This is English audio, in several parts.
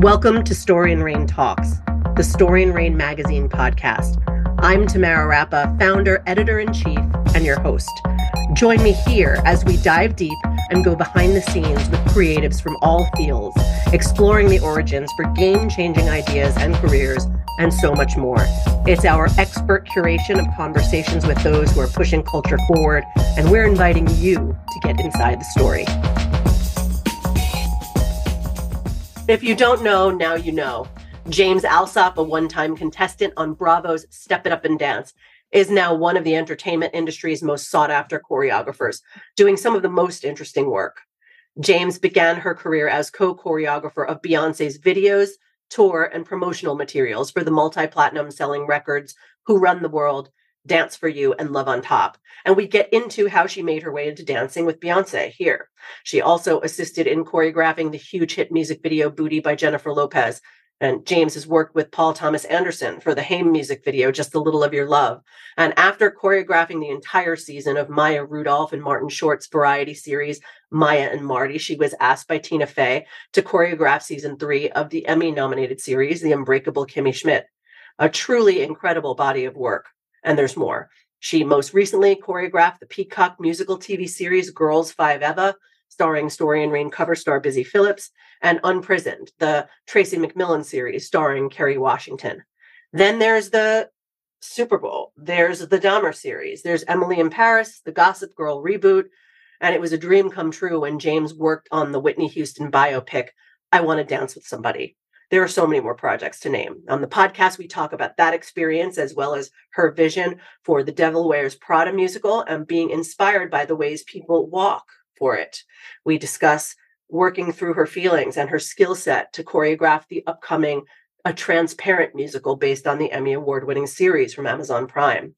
Welcome to Story and Rain Talks, the Story and Rain magazine podcast. I'm Tamara Rappa, founder, editor in chief, and your host. Join me here as we dive deep and go behind the scenes with creatives from all fields, exploring the origins for game changing ideas and careers, and so much more. It's our expert curation of conversations with those who are pushing culture forward, and we're inviting you to get inside the story. If you don't know, now you know. James Alsop, a one time contestant on Bravo's Step It Up and Dance, is now one of the entertainment industry's most sought after choreographers, doing some of the most interesting work. James began her career as co choreographer of Beyonce's videos, tour, and promotional materials for the multi platinum selling records Who Run the World, Dance for You, and Love on Top. And we get into how she made her way into dancing with Beyonce here. She also assisted in choreographing the huge hit music video Booty by Jennifer Lopez. And James has worked with Paul Thomas Anderson for the Haim music video, Just a Little of Your Love. And after choreographing the entire season of Maya Rudolph and Martin Short's variety series, Maya and Marty, she was asked by Tina Fey to choreograph season three of the Emmy nominated series, The Unbreakable Kimmy Schmidt. A truly incredible body of work. And there's more. She most recently choreographed the Peacock musical TV series Girls Five Eva, starring Story and Rain cover star Busy Phillips, and Unprisoned, the Tracy McMillan series starring Kerry Washington. Then there's the Super Bowl. There's the Dahmer series. There's Emily in Paris, the Gossip Girl reboot. And it was a dream come true when James worked on the Whitney Houston biopic, I Want to Dance with Somebody. There are so many more projects to name. On the podcast, we talk about that experience as well as her vision for the Devil Wears Prada musical and being inspired by the ways people walk for it. We discuss working through her feelings and her skill set to choreograph the upcoming A Transparent musical based on the Emmy Award winning series from Amazon Prime.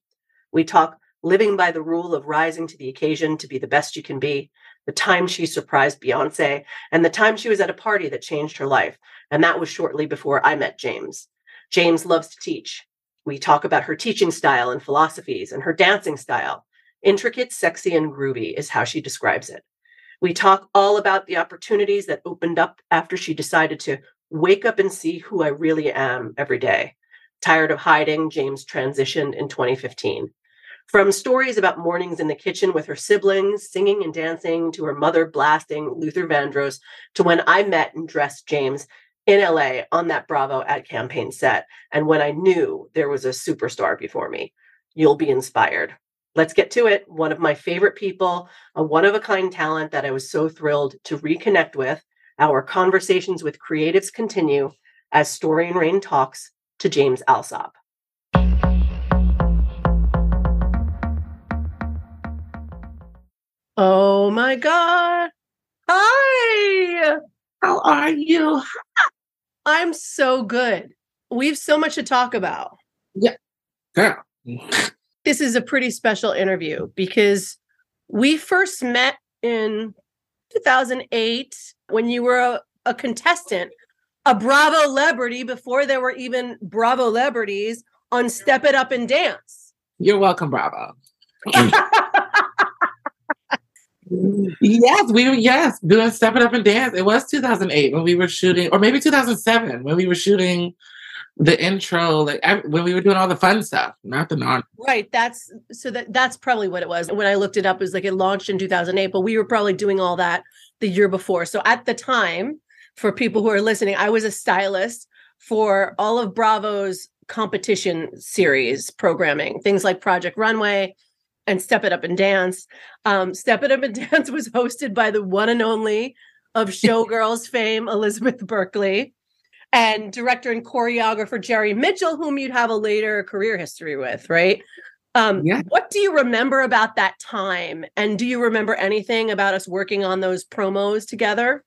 We talk living by the rule of rising to the occasion to be the best you can be, the time she surprised Beyonce, and the time she was at a party that changed her life. And that was shortly before I met James. James loves to teach. We talk about her teaching style and philosophies and her dancing style. Intricate, sexy, and groovy is how she describes it. We talk all about the opportunities that opened up after she decided to wake up and see who I really am every day. Tired of hiding, James transitioned in 2015. From stories about mornings in the kitchen with her siblings, singing and dancing, to her mother blasting Luther Vandross, to when I met and dressed James in LA on that Bravo ad campaign set, and when I knew there was a superstar before me. You'll be inspired. Let's get to it. One of my favorite people, a one of a kind talent that I was so thrilled to reconnect with. Our conversations with creatives continue as Story and Rain talks to James Alsop. Oh my God. Hi. How are you? I'm so good. We have so much to talk about. Yeah. Girl. This is a pretty special interview because we first met in 2008 when you were a, a contestant, a Bravo celebrity before there were even Bravo celebrities on Step It Up and Dance. You're welcome, Bravo. yes, we were yes doing Step It Up and Dance. It was 2008 when we were shooting, or maybe 2007 when we were shooting the intro, like when we were doing all the fun stuff, not the non. Right. That's so that that's probably what it was. When I looked it up, it was like it launched in 2008, but we were probably doing all that the year before. So at the time, for people who are listening, I was a stylist for all of Bravo's competition series programming, things like Project Runway, and Step It Up and Dance. Um, Step It Up and Dance was hosted by the one and only of Showgirls fame, Elizabeth Berkley, and director and choreographer Jerry Mitchell, whom you'd have a later career history with, right? Um, yeah. What do you remember about that time? And do you remember anything about us working on those promos together?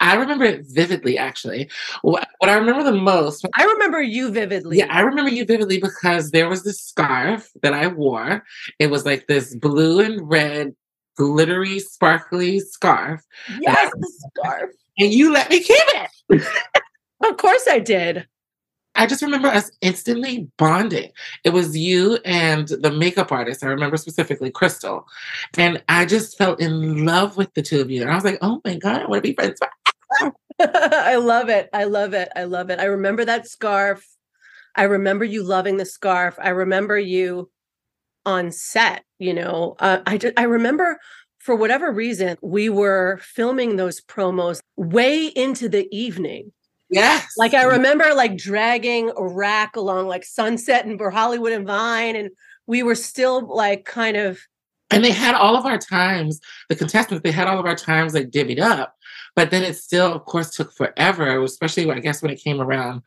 I remember it vividly, actually. What, what I remember the most. I remember you vividly. Yeah, I remember you vividly because there was this scarf that I wore. It was like this blue and red, glittery, sparkly scarf. Yes, the scarf. And you let me keep it. of course I did. I just remember us instantly bonding. It was you and the makeup artist. I remember specifically Crystal. And I just felt in love with the two of you. And I was like, oh my God, I want to be friends. I love it. I love it. I love it. I remember that scarf. I remember you loving the scarf. I remember you on set, you know. Uh, I just, I remember for whatever reason we were filming those promos way into the evening. Yes. Like I remember like dragging a rack along like Sunset and Hollywood and Vine and we were still like kind of and they had all of our times, the contestants, they had all of our times like divvied up. But then it still, of course, took forever, especially I guess when it came around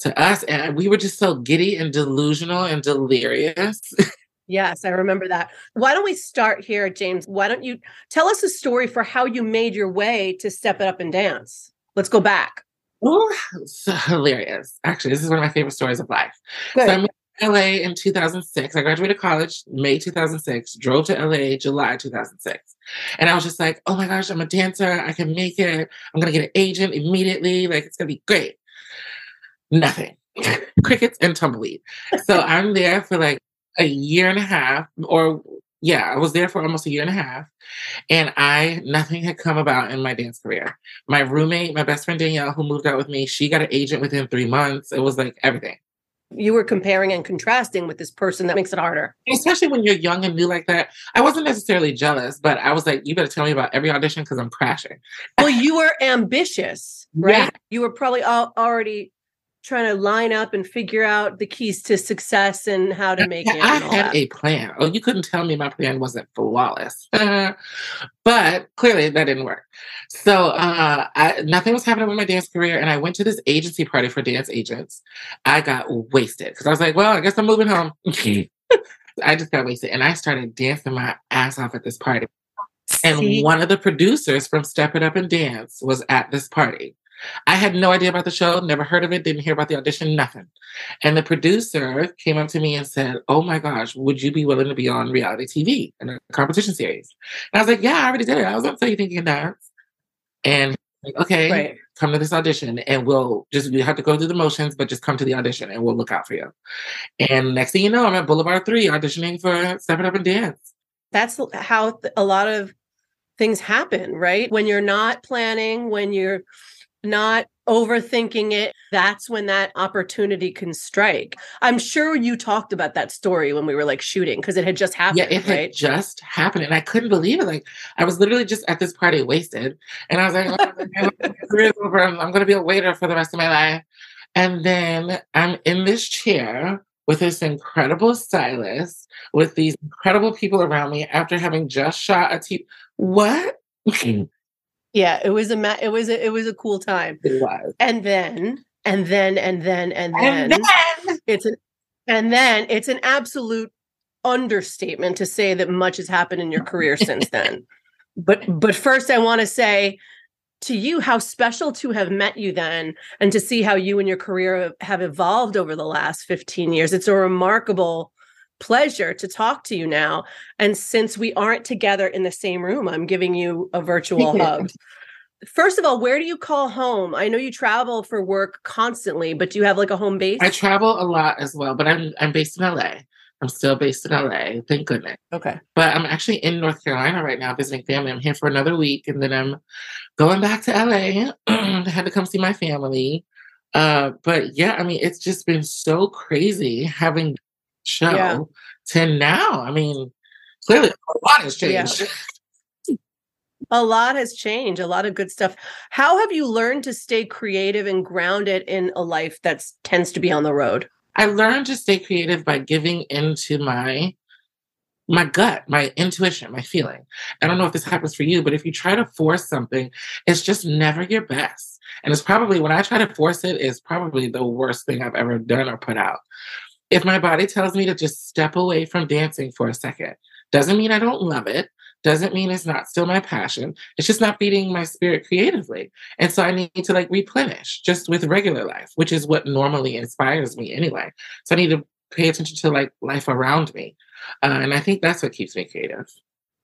to us. And uh, we were just so giddy and delusional and delirious. Yes, I remember that. Why don't we start here, James? Why don't you tell us a story for how you made your way to Step It Up and Dance? Let's go back. Oh, so hilarious. Actually, this is one of my favorite stories of life. Good. So I moved to LA in 2006. I graduated college May 2006, drove to LA July 2006. And I was just like, oh my gosh, I'm a dancer. I can make it. I'm going to get an agent immediately. Like, it's going to be great. Nothing. Crickets and tumbleweed. So I'm there for like a year and a half, or yeah, I was there for almost a year and a half, and I nothing had come about in my dance career. My roommate, my best friend Danielle, who moved out with me, she got an agent within three months. It was like everything. You were comparing and contrasting with this person that makes it harder. Especially when you're young and new like that. I wasn't necessarily jealous, but I was like, you better tell me about every audition because I'm crashing. Well, you were ambitious, right? Yeah. You were probably already trying to line up and figure out the keys to success and how to make it. I had a plan. Oh, you couldn't tell me my plan wasn't flawless, but clearly that didn't work. So uh, I, nothing was happening with my dance career, and I went to this agency party for dance agents. I got wasted because I was like, "Well, I guess I'm moving home." I just got wasted, and I started dancing my ass off at this party. And See? one of the producers from Step It Up and Dance was at this party. I had no idea about the show, never heard of it, didn't hear about the audition, nothing. And the producer came up to me and said, Oh my gosh, would you be willing to be on reality TV in a competition series? And I was like, Yeah, I already did it. I was on So You Think You Can Dance. And like, okay, right. come to this audition and we'll just, you have to go through the motions, but just come to the audition and we'll look out for you. And next thing you know, I'm at Boulevard 3 auditioning for Step It Up and Dance. That's how a lot of things happen, right? When you're not planning, when you're not overthinking it, that's when that opportunity can strike. I'm sure you talked about that story when we were like shooting because it had just happened. Yeah, it right? had just happened. And I couldn't believe it. Like, I was literally just at this party wasted. And I was like, oh, I'm going to be a waiter for the rest of my life. And then I'm in this chair with this incredible stylist, with these incredible people around me after having just shot a TV. What? Yeah, it was a ma- it was a, it was a cool time. It was. And then and then and then and then, and then it's an and then it's an absolute understatement to say that much has happened in your career since then. But but first I want to say to you how special to have met you then and to see how you and your career have evolved over the last 15 years. It's a remarkable pleasure to talk to you now. And since we aren't together in the same room, I'm giving you a virtual hug. First of all, where do you call home? I know you travel for work constantly, but do you have like a home base? I travel a lot as well, but I'm I'm based in LA. I'm still based in LA, thank goodness. Okay. But I'm actually in North Carolina right now visiting family. I'm here for another week and then I'm going back to LA. I had to come see my family. Uh, but yeah, I mean, it's just been so crazy having show yeah. to now. I mean, clearly a lot has changed. Yeah. a lot has changed, a lot of good stuff. How have you learned to stay creative and grounded in a life that tends to be on the road? I learned to stay creative by giving into my my gut, my intuition, my feeling. I don't know if this happens for you, but if you try to force something, it's just never your best. And it's probably when I try to force it, is probably the worst thing I've ever done or put out if my body tells me to just step away from dancing for a second, doesn't mean I don't love it, doesn't mean it's not still my passion. It's just not feeding my spirit creatively. And so I need to like replenish just with regular life, which is what normally inspires me anyway. So I need to pay attention to like life around me. Uh, and I think that's what keeps me creative.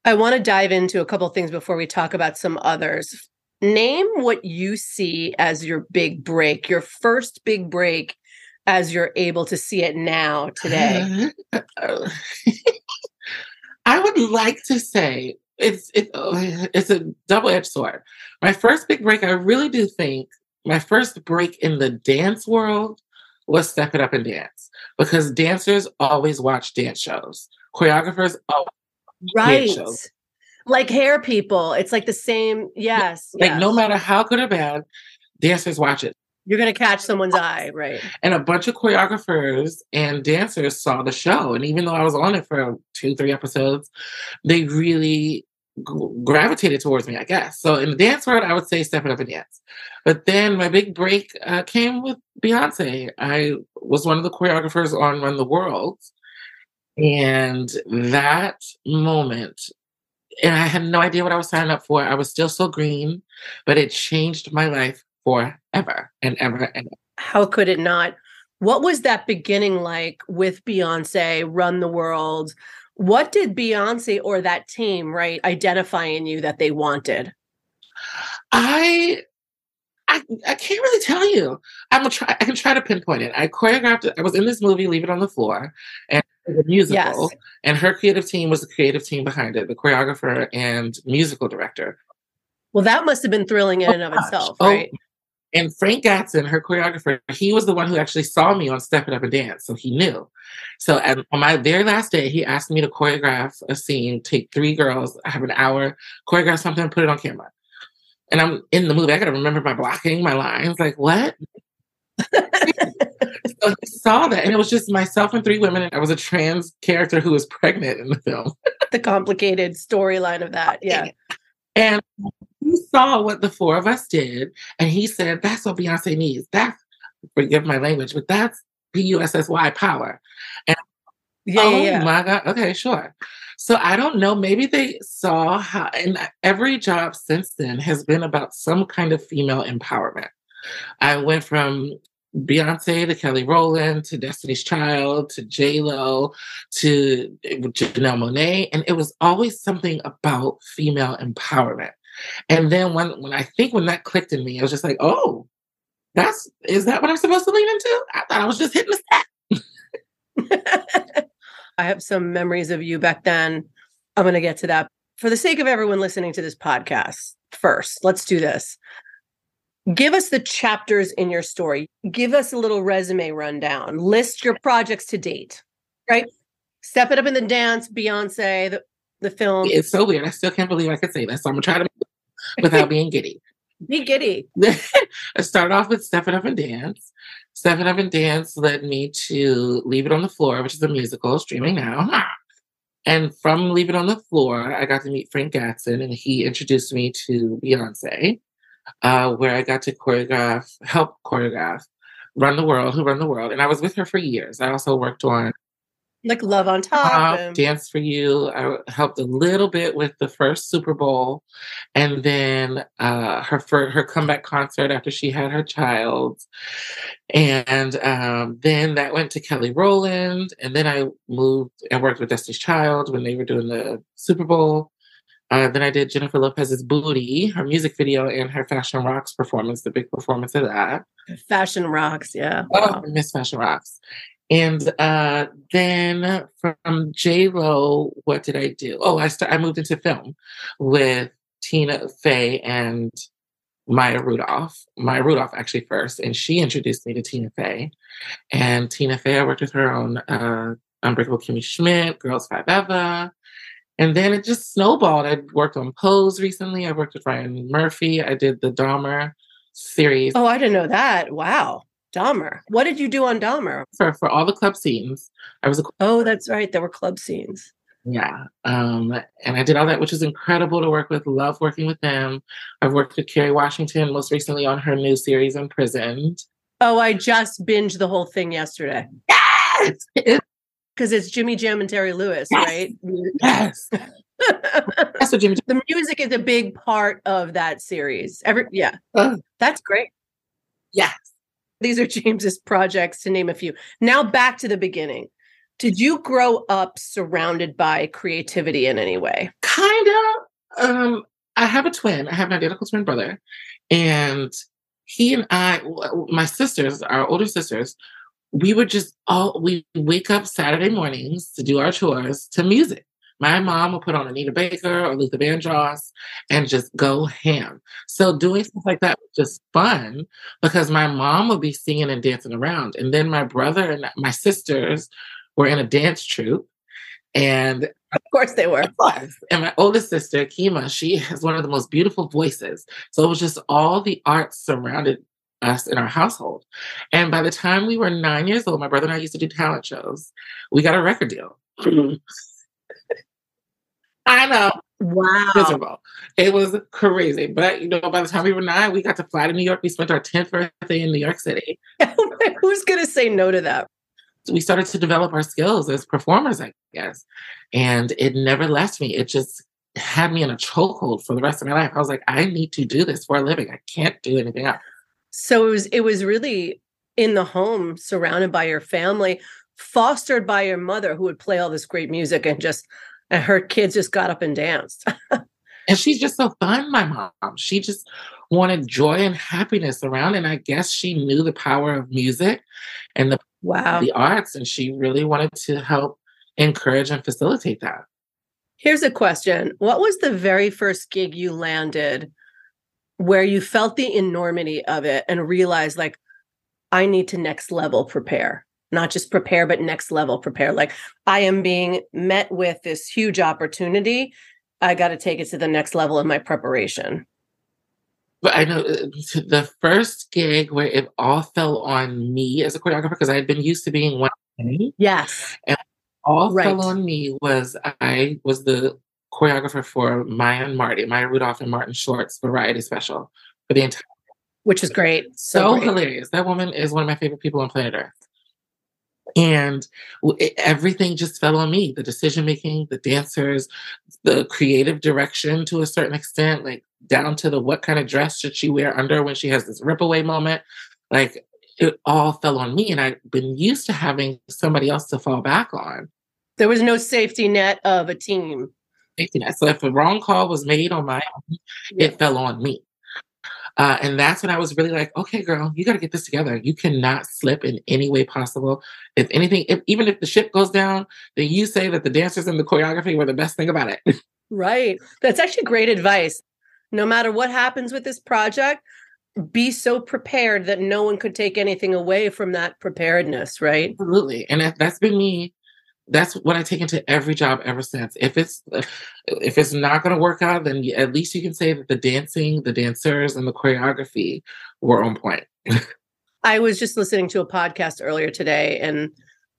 I want to dive into a couple things before we talk about some others. Name what you see as your big break, your first big break as you're able to see it now today? Mm-hmm. I would like to say it's it, oh, it's a double edged sword. My first big break, I really do think my first break in the dance world was Step It Up and Dance because dancers always watch dance shows. Choreographers always right. Shows. Like hair people, it's like the same. Yes, like yes. no matter how good or bad, dancers watch it. You're going to catch someone's eye, right? And a bunch of choreographers and dancers saw the show. And even though I was on it for two, three episodes, they really gravitated towards me, I guess. So in the dance world, I would say Step It Up and Dance. But then my big break uh, came with Beyonce. I was one of the choreographers on Run the World. And that moment, and I had no idea what I was signing up for. I was still so green, but it changed my life forever and ever and ever. How could it not? What was that beginning like with Beyonce, Run the World? What did Beyonce or that team, right, identify in you that they wanted? I I, I can't really tell you. I'm gonna try. I can try to pinpoint it. I choreographed it. I was in this movie, Leave It on the Floor, and the musical. Yes. And her creative team was the creative team behind it, the choreographer and musical director. Well, that must have been thrilling in oh, and of oh, gosh. itself, oh, right? And Frank Gatson, her choreographer, he was the one who actually saw me on Step It Up and Dance, so he knew. So at, on my very last day, he asked me to choreograph a scene, take three girls, have an hour, choreograph something, put it on camera. And I'm in the movie. I got to remember my blocking, my lines. Like what? so he saw that, and it was just myself and three women. I was a trans character who was pregnant in the film. the complicated storyline of that, yeah. And he saw what the four of us did, and he said, "That's what Beyonce needs. That's forgive my language, but that's P U S S Y power." And yeah, oh yeah. my god, okay, sure. So I don't know. Maybe they saw how, and every job since then has been about some kind of female empowerment. I went from Beyonce to Kelly Rowland to Destiny's Child to J Lo to eh, Janelle Monáe, and it was always something about female empowerment. And then when when I think when that clicked in me, I was just like, oh, that's is that what I'm supposed to lean into? I thought I was just hitting the step. I have some memories of you back then. I'm going to get to that. For the sake of everyone listening to this podcast, first, let's do this. Give us the chapters in your story. Give us a little resume rundown. List your projects to date, right? Step it up in the dance, Beyonce, the, the film. It's so weird. I still can't believe I could say that. So I'm going to try to without being giddy. Be giddy. I started off with Step It Up and Dance. Step It Up and Dance led me to Leave It on the Floor, which is a musical streaming now. And from Leave It on the Floor, I got to meet Frank Gatson, and he introduced me to Beyonce, uh, where I got to choreograph, help choreograph Run the World, Who Run the World. And I was with her for years. I also worked on like Love on Top, and... Dance for You. I helped a little bit with the first Super Bowl, and then uh, her for her comeback concert after she had her child, and um, then that went to Kelly Rowland, and then I moved and worked with Destiny's Child when they were doing the Super Bowl. Uh, then I did Jennifer Lopez's Booty, her music video, and her Fashion Rocks performance, the big performance of that. Fashion Rocks, yeah. Oh, wow. Miss Fashion Rocks. And uh, then from J Lo, what did I do? Oh, I start, I moved into film with Tina Fey and Maya Rudolph. Maya Rudolph actually first, and she introduced me to Tina Fey. And Tina Fey, I worked with her on uh, Unbreakable Kimmy Schmidt, Girls Five Eva. And then it just snowballed. I worked on Pose recently. I worked with Ryan Murphy. I did the Dahmer series. Oh, I didn't know that. Wow. Dahmer. What did you do on Dahmer? For for all the club scenes, I was. A, oh, that's right. There were club scenes. Yeah, um, and I did all that, which is incredible to work with. Love working with them. I've worked with Kerry Washington most recently on her new series, UnPrisoned. Oh, I just binged the whole thing yesterday. Yes, because it's Jimmy Jam and Terry Lewis, yes. right? Yes. That's what Jimmy. The music is a big part of that series. Every yeah, uh, that's great. Yes. These are James's projects, to name a few. Now back to the beginning. Did you grow up surrounded by creativity in any way? Kind of. Um, I have a twin. I have an identical twin brother, and he and I, my sisters, our older sisters, we would just all we wake up Saturday mornings to do our chores to music. My mom would put on Anita Baker or Luther Vandross and just go ham. So doing stuff like that was just fun because my mom would be singing and dancing around. And then my brother and my sisters were in a dance troupe. And of course they were. And my oldest sister, Kima, she has one of the most beautiful voices. So it was just all the arts surrounded us in our household. And by the time we were nine years old, my brother and I used to do talent shows. We got a record deal. Mm-hmm. I know. Wow. Miserable. It was crazy. But, you know, by the time we were nine, we got to fly to New York. We spent our 10th birthday in New York City. Who's going to say no to that? we started to develop our skills as performers, I guess. And it never left me. It just had me in a chokehold for the rest of my life. I was like, I need to do this for a living. I can't do anything else. So it was it was really in the home, surrounded by your family, fostered by your mother who would play all this great music and just and her kids just got up and danced. and she's just so fun, my mom. She just wanted joy and happiness around. And I guess she knew the power of music and the wow the arts and she really wanted to help encourage and facilitate that here's a question what was the very first gig you landed where you felt the enormity of it and realized like i need to next level prepare not just prepare but next level prepare like i am being met with this huge opportunity i got to take it to the next level in my preparation but I know uh, the first gig where it all fell on me as a choreographer because I had been used to being one. Yes. And all right. fell on me was I was the choreographer for Maya and Marty, Maya Rudolph and Martin Short's variety special for the entire which is great. So, so great. hilarious. That woman is one of my favorite people on planet Earth. And it, everything just fell on me the decision making, the dancers, the creative direction to a certain extent, like down to the what kind of dress should she wear under when she has this rip away moment. Like it all fell on me. And I've been used to having somebody else to fall back on. There was no safety net of a team. Safety net. So if a wrong call was made on my own, yeah. it fell on me. Uh, and that's when I was really like, okay, girl, you got to get this together. You cannot slip in any way possible. If anything, if, even if the ship goes down, then you say that the dancers and the choreography were the best thing about it. right. That's actually great advice. No matter what happens with this project, be so prepared that no one could take anything away from that preparedness, right? Absolutely. And that, that's been me that's what I take into every job ever since. If it's if it's not going to work out, then at least you can say that the dancing, the dancers, and the choreography were on point. I was just listening to a podcast earlier today, and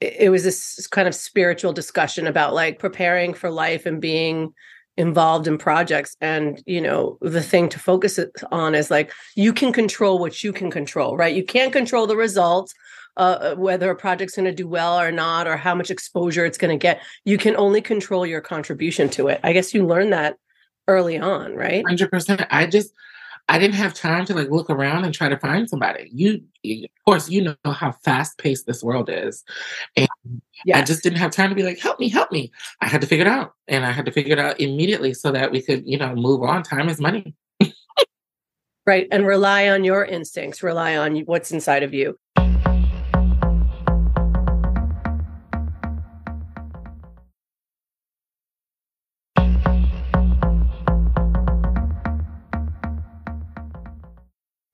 it was this kind of spiritual discussion about like preparing for life and being involved in projects and you know the thing to focus on is like you can control what you can control right you can't control the results uh, uh, whether a project's going to do well or not, or how much exposure it's going to get. You can only control your contribution to it. I guess you learned that early on, right? Hundred percent. I just I didn't have time to like look around and try to find somebody. You, of course, you know how fast paced this world is, and yes. I just didn't have time to be like, help me, help me. I had to figure it out, and I had to figure it out immediately so that we could, you know, move on. Time is money. right, and rely on your instincts. Rely on what's inside of you.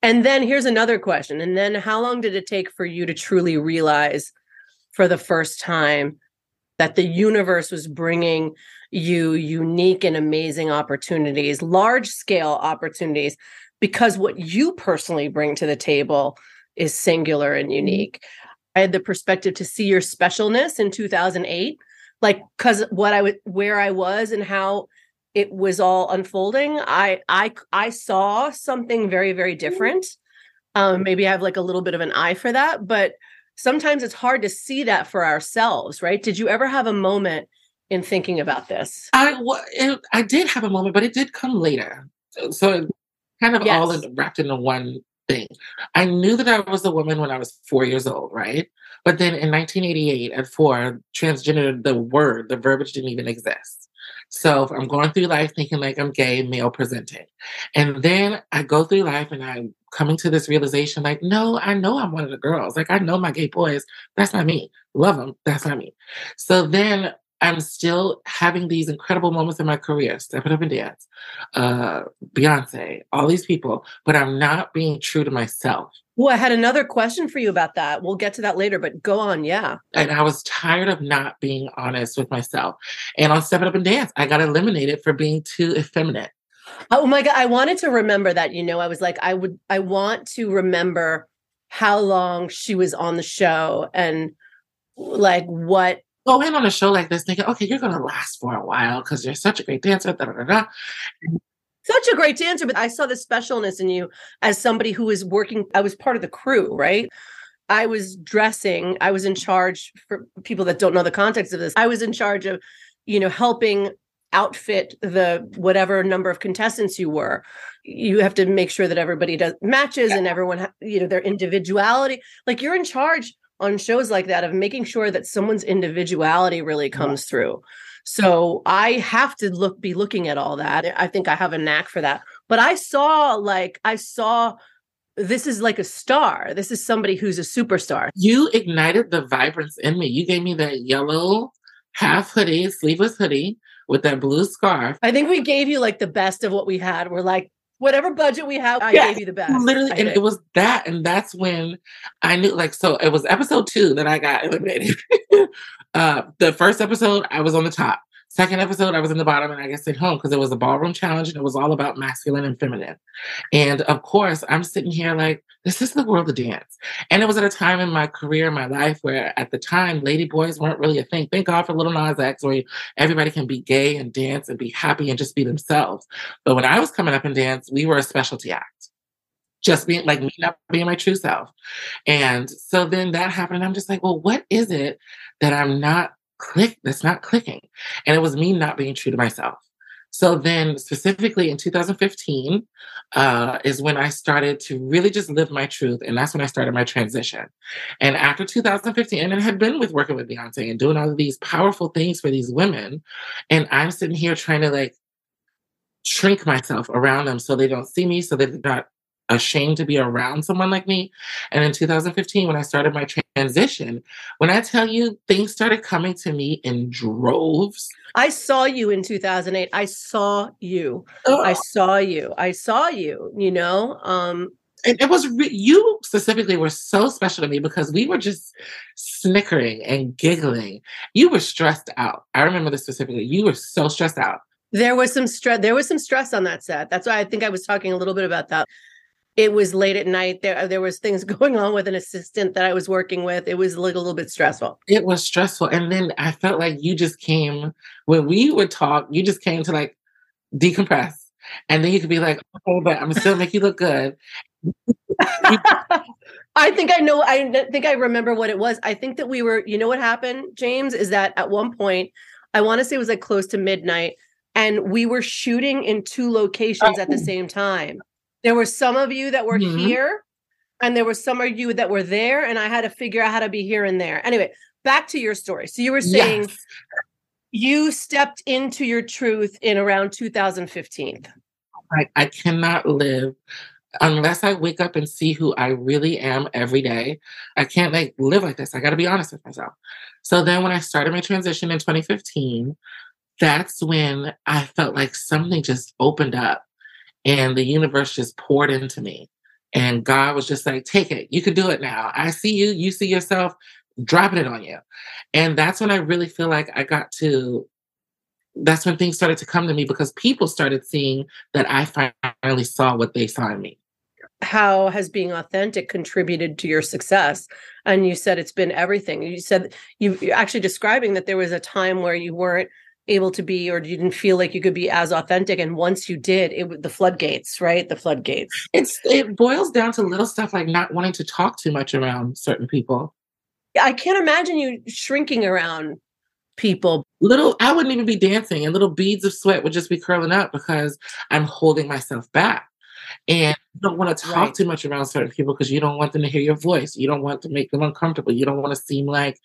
And then here's another question. And then how long did it take for you to truly realize for the first time that the universe was bringing you unique and amazing opportunities, large scale opportunities, because what you personally bring to the table is singular and mm-hmm. unique. I had the perspective to see your specialness in 2008, like because what I would where I was and how it was all unfolding i i i saw something very very mm-hmm. different. Um maybe i have like a little bit of an eye for that but sometimes it's hard to see that for ourselves right? Did you ever have a moment in thinking about this? I well, it, i did have a moment but it did come later. So, so kind of yes. all in, wrapped into one thing. I knew that i was a woman when i was four years old right? But then in 1988 at four transgender the word the verbiage didn't even exist so I'm going through life thinking like I'm gay, male presenting. And then I go through life and I'm coming to this realization like, no, I know I'm one of the girls. Like, I know my gay boys. That's not me. Love them. That's not me. So then I'm still having these incredible moments in my career, Step It Up and Dance, uh, Beyonce, all these people, but I'm not being true to myself. Well, I had another question for you about that. We'll get to that later, but go on. Yeah. And I was tired of not being honest with myself. And on Step It Up and Dance, I got eliminated for being too effeminate. Oh my God. I wanted to remember that. You know, I was like, I would, I want to remember how long she was on the show and like what go in on a show like this thinking, okay, you're going to last for a while because you're such a great dancer. Da, da, da, such a great dancer, but I saw the specialness in you as somebody who was working. I was part of the crew, right? I was dressing. I was in charge for people that don't know the context of this. I was in charge of, you know, helping outfit the whatever number of contestants you were. You have to make sure that everybody does matches and everyone, you know, their individuality. Like you're in charge on shows like that of making sure that someone's individuality really comes yeah. through. So I have to look be looking at all that. I think I have a knack for that. But I saw like I saw this is like a star. This is somebody who's a superstar. You ignited the vibrance in me. You gave me that yellow half hoodie, sleeveless hoodie with that blue scarf. I think we gave you like the best of what we had. We're like, whatever budget we have, I yeah, gave you the best. Literally, and it was that, and that's when I knew. Like, so it was episode two that I got eliminated. uh, the first episode, I was on the top. Second episode, I was in the bottom and I got sent home because it was a ballroom challenge and it was all about masculine and feminine. And of course, I'm sitting here like, this is the world of dance. And it was at a time in my career, my life, where at the time, lady boys weren't really a thing. Thank God for Lil Nas X, where everybody can be gay and dance and be happy and just be themselves. But when I was coming up in dance, we were a specialty act just being like me not being my true self. And so then that happened. And I'm just like, well, what is it that I'm not click that's not clicking. And it was me not being true to myself. So then specifically in 2015 uh, is when i started to really just live my truth and that's when i started my transition. And after 2015 and it had been with working with beyonce and doing all of these powerful things for these women and i'm sitting here trying to like shrink myself around them so they don't see me so they're not ashamed to be around someone like me. And in 2015, when I started my transition, when I tell you things started coming to me in droves. I saw you in 2008. I saw you. Oh. I saw you. I saw you, you know. Um and it was re- you specifically were so special to me because we were just snickering and giggling. You were stressed out. I remember this specifically. You were so stressed out. There was some stress. There was some stress on that set. That's why I think I was talking a little bit about that it was late at night there uh, there was things going on with an assistant that i was working with it was like a little bit stressful it was stressful and then i felt like you just came when we would talk you just came to like decompress and then you could be like oh but i'm still make you look good I think I know. I think I remember what it was. I think that we were, you know, what happened, James, is that at one point, I want to say it was like close to midnight, and we were shooting in two locations oh. at the oh. same time. There were some of you that were mm-hmm. here, and there were some of you that were there, and I had to figure out how to be here and there. Anyway, back to your story. So you were saying yes. you stepped into your truth in around 2015. I, I cannot live unless I wake up and see who I really am every day. I can't like live like this. I got to be honest with myself. So then when I started my transition in 2015, that's when I felt like something just opened up and the universe just poured into me. And God was just like, take it. You can do it now. I see you. You see yourself dropping it on you. And that's when I really feel like I got to, that's when things started to come to me because people started seeing that I finally saw what they saw in me. How has being authentic contributed to your success? And you said it's been everything. You said you're actually describing that there was a time where you weren't able to be or you didn't feel like you could be as authentic and once you did it would the floodgates right the floodgates it's it boils down to little stuff like not wanting to talk too much around certain people i can't imagine you shrinking around people little i wouldn't even be dancing and little beads of sweat would just be curling up because i'm holding myself back and you don't want to talk right. too much around certain people because you don't want them to hear your voice. You don't want to make them uncomfortable. You don't want to seem like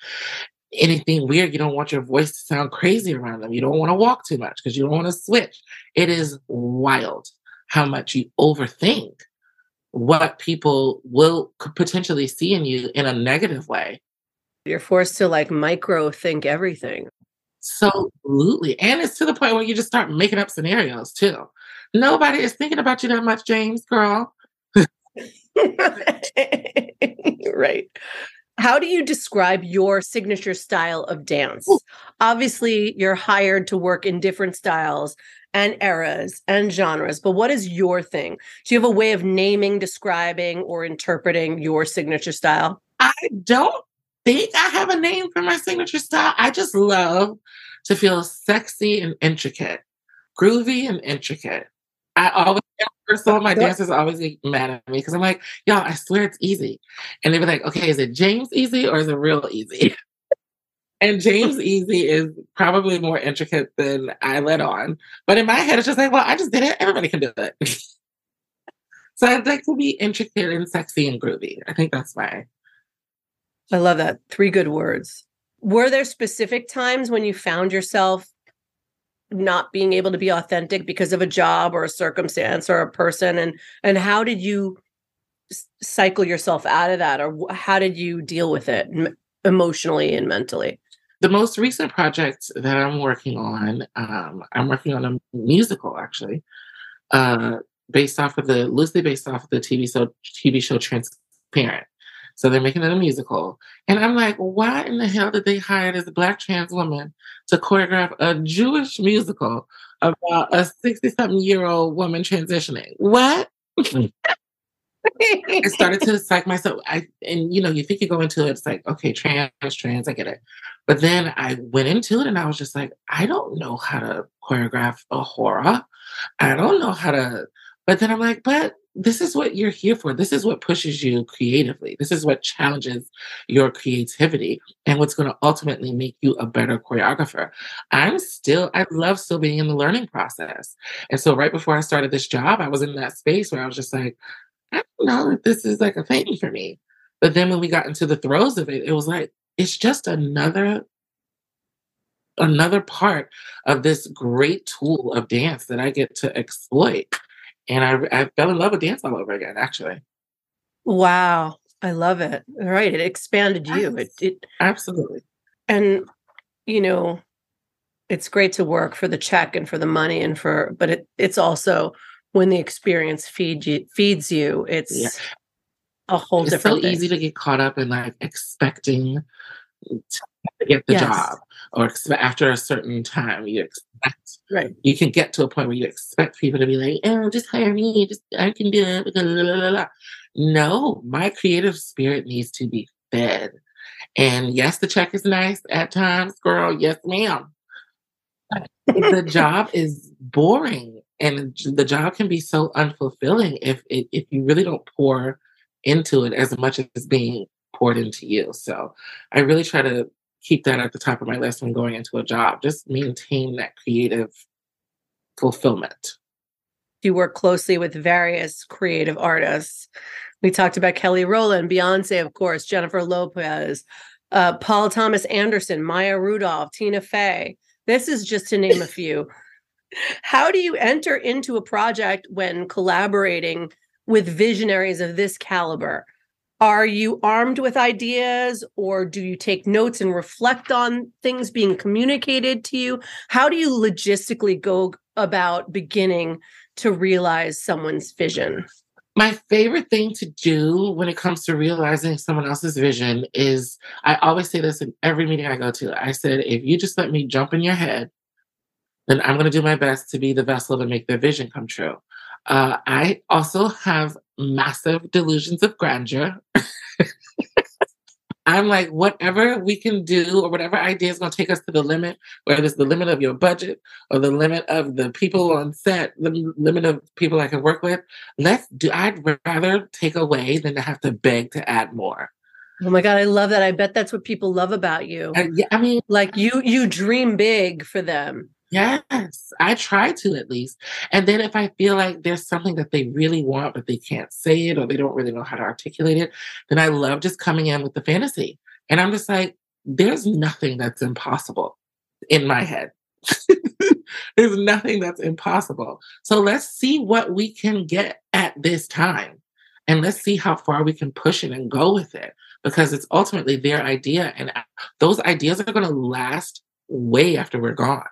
anything weird. You don't want your voice to sound crazy around them. You don't want to walk too much because you don't want to switch. It is wild how much you overthink what people will potentially see in you in a negative way. You're forced to like micro think everything. Absolutely. And it's to the point where you just start making up scenarios too. Nobody is thinking about you that much, James, girl. right. How do you describe your signature style of dance? Ooh. Obviously, you're hired to work in different styles and eras and genres, but what is your thing? Do you have a way of naming, describing, or interpreting your signature style? I don't think I have a name for my signature style. I just love to feel sexy and intricate, groovy and intricate. I always First of all, my dancers always get mad at me because I'm like, y'all, I swear it's easy. And they be like, okay, is it James easy or is it real easy? and James easy is probably more intricate than I let on. But in my head, it's just like, well, I just did it. Everybody can do it. so I'd like to be intricate and sexy and groovy. I think that's my. I love that. Three good words. Were there specific times when you found yourself not being able to be authentic because of a job or a circumstance or a person? And and how did you cycle yourself out of that? Or how did you deal with it emotionally and mentally? The most recent project that i'm working on um, i'm working on a musical actually uh, based off of the loosely based off of the tv show tv show transparent so they're making it a musical. And I'm like, why in the hell did they hire this black trans woman to choreograph a Jewish musical about a 60 something year old woman transitioning? What? I started to psych myself. I and you know, you think you go into it, it's like, okay, trans, trans, I get it. But then I went into it and I was just like, I don't know how to choreograph a hora. I don't know how to, but then I'm like, but this is what you're here for. This is what pushes you creatively. This is what challenges your creativity and what's going to ultimately make you a better choreographer. I'm still, I love still being in the learning process. And so, right before I started this job, I was in that space where I was just like, I don't know if this is like a thing for me. But then when we got into the throes of it, it was like, it's just another another part of this great tool of dance that I get to exploit and I, I fell in love with dance all over again. Actually, wow, I love it. All right, it expanded you. It, it absolutely, and you know, it's great to work for the check and for the money and for, but it it's also when the experience feeds you feeds you. It's yeah. a whole different thing. it's different. so thing. easy to get caught up in like expecting to get the yes. job or after a certain time you expect right. you can get to a point where you expect people to be like oh just hire me just i can do it no my creative spirit needs to be fed. And yes the check is nice at times girl yes ma'am. The job is boring and the job can be so unfulfilling if it, if you really don't pour into it as much as being poured into you. So I really try to keep that at the top of my list when going into a job. Just maintain that creative fulfillment. You work closely with various creative artists. We talked about Kelly Rowland, Beyonce, of course, Jennifer Lopez, uh, Paul Thomas Anderson, Maya Rudolph, Tina Fey. This is just to name a few. How do you enter into a project when collaborating with visionaries of this caliber? Are you armed with ideas or do you take notes and reflect on things being communicated to you? How do you logistically go about beginning to realize someone's vision? My favorite thing to do when it comes to realizing someone else's vision is I always say this in every meeting I go to. I said, if you just let me jump in your head, then I'm going to do my best to be the vessel to make their vision come true. Uh, I also have massive delusions of grandeur. I'm like, whatever we can do or whatever idea is going to take us to the limit, whether it's the limit of your budget or the limit of the people on set, the limit of people I can work with, let's do. I'd rather take away than to have to beg to add more. Oh my god, I love that. I bet that's what people love about you. yeah, I mean, like you, you dream big for them. Yes, I try to at least. And then if I feel like there's something that they really want, but they can't say it or they don't really know how to articulate it, then I love just coming in with the fantasy. And I'm just like, there's nothing that's impossible in my head. there's nothing that's impossible. So let's see what we can get at this time. And let's see how far we can push it and go with it because it's ultimately their idea. And those ideas are going to last way after we're gone.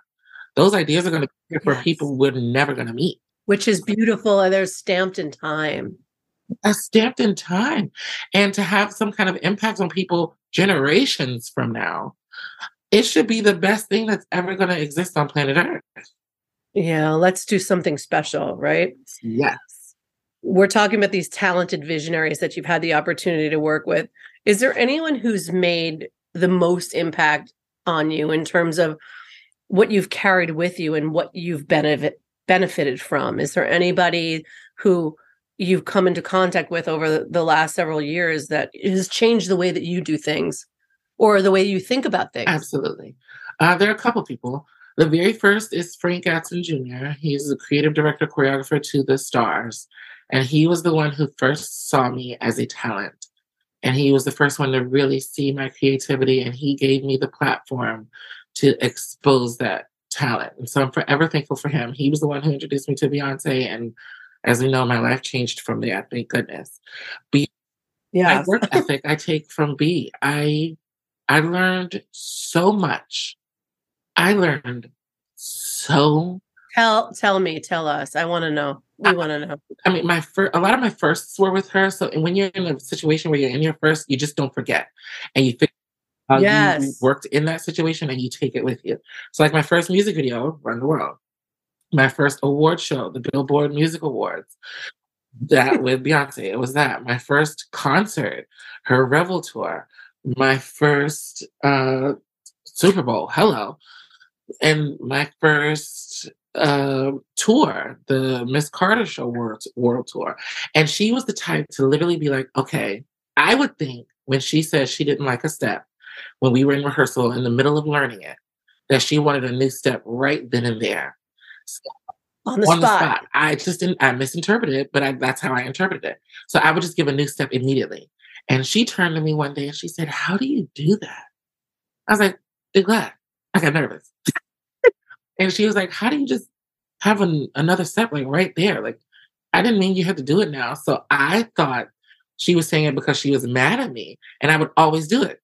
Those ideas are going to be for yes. people we're never going to meet. Which is beautiful. And they're stamped in time. A stamped in time. And to have some kind of impact on people generations from now, it should be the best thing that's ever going to exist on planet Earth. Yeah, let's do something special, right? Yes. We're talking about these talented visionaries that you've had the opportunity to work with. Is there anyone who's made the most impact on you in terms of what you've carried with you and what you've benefit benefited from? Is there anybody who you've come into contact with over the, last several years that has changed the way that you do things or the way you think about things? Absolutely. Uh, there are a couple people. The very first is Frank Gatson Jr. He's the creative director, choreographer to The Stars. And he was the one who first saw me as a talent. And he was the first one to really see my creativity. And he gave me the platform to expose that talent. And so I'm forever thankful for him. He was the one who introduced me to Beyonce. And as we know, my life changed from there. Thank goodness. B, yeah. My work ethic I take from B. I I learned so much. I learned so Tell tell me, tell us. I want to know. We want to know. I mean, my first, a lot of my firsts were with her. So when you're in a situation where you're in your first, you just don't forget, and you figure how yes. you worked in that situation, and you take it with you. So, like my first music video, "Run the World," my first award show, the Billboard Music Awards, that with Beyonce, it was that. My first concert, her Revel tour, my first uh, Super Bowl, hello, and my first uh, tour, the Miss Carter Show World, World Tour. And she was the type to literally be like, okay, I would think when she says she didn't like a step, when we were in rehearsal in the middle of learning it, that she wanted a new step right then and there. So, on, the, on spot. the, spot. I just didn't, I misinterpreted it, but I, that's how I interpreted it. So I would just give a new step immediately. And she turned to me one day and she said, How do you do that? I was like, Be glad. I got nervous. And she was like, How do you just have an, another step like right there? Like, I didn't mean you had to do it now. So I thought she was saying it because she was mad at me and I would always do it.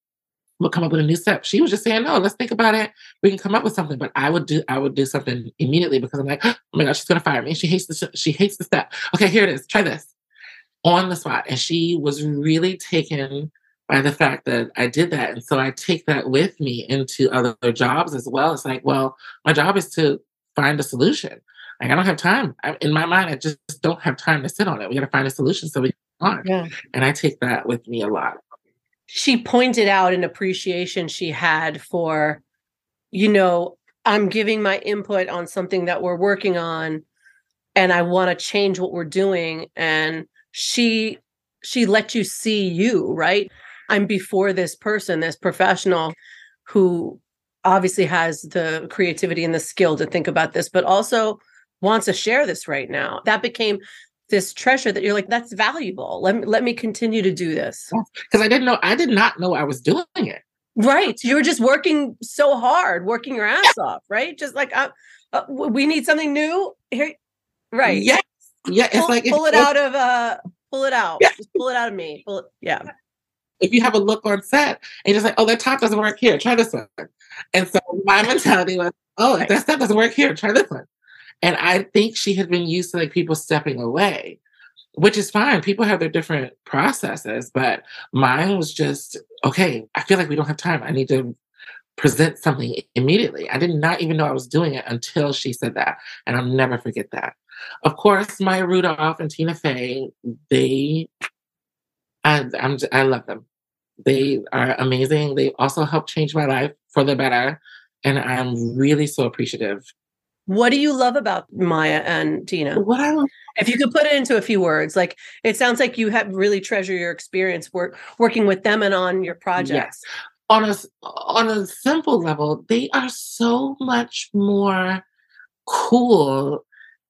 We'll come up with a new step. She was just saying, no, let's think about it. We can come up with something. But I would do I would do something immediately because I'm like, oh my God, she's gonna fire me. She hates the she hates the step. Okay, here it is. Try this. On the spot. And she was really taken by the fact that I did that. And so I take that with me into other jobs as well. It's like, well, my job is to find a solution. Like I don't have time. I, in my mind, I just don't have time to sit on it. We got to find a solution so we can yeah. And I take that with me a lot. She pointed out an appreciation she had for, you know, I'm giving my input on something that we're working on and I want to change what we're doing. And she she let you see you, right? I'm before this person, this professional who obviously has the creativity and the skill to think about this, but also wants to share this right now. That became this treasure that you're like, that's valuable. Let me, let me continue to do this. Because I didn't know, I did not know I was doing it. Right. You were just working so hard, working your ass off, right? Just like, uh, uh, we need something new here. Right. Yes. Yeah. It's pull, like, pull it out of, uh, pull it out. Yeah. Just pull it out of me. Pull it, yeah if you have a look on set and you're just like, oh, that top doesn't work here, try this one. And so my mentality was, oh, if that stuff doesn't work here, try this one. And I think she had been used to like people stepping away, which is fine. People have their different processes, but mine was just, okay, I feel like we don't have time. I need to present something immediately. I did not even know I was doing it until she said that. And I'll never forget that. Of course, Maya Rudolph and Tina Fey, they I, I'm, I love them. They are amazing. They also helped change my life for the better. And I'm really so appreciative. What do you love about Maya and Tina? What I love. If you could put it into a few words, like it sounds like you have really treasure your experience work working with them and on your projects. Yes. On a on a simple level, they are so much more cool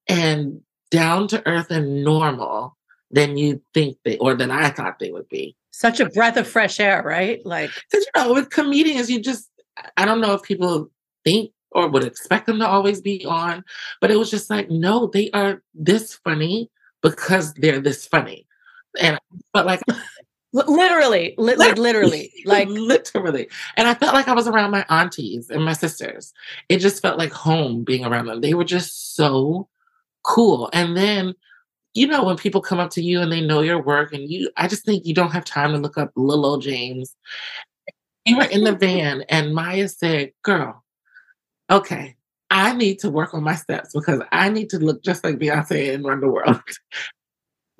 and down to earth and normal than you think they or than I thought they would be. Such a breath of fresh air, right? Like because you know, with comedians, you just I don't know if people think or would expect them to always be on, but it was just like, no, they are this funny because they're this funny. And but like literally literally, li- like literally, like literally. And I felt like I was around my aunties and my sisters. It just felt like home being around them. They were just so cool. And then, you know, when people come up to you and they know your work, and you, I just think you don't have time to look up old James. We were in the van, and Maya said, "Girl, okay, I need to work on my steps because I need to look just like Beyonce and run the world."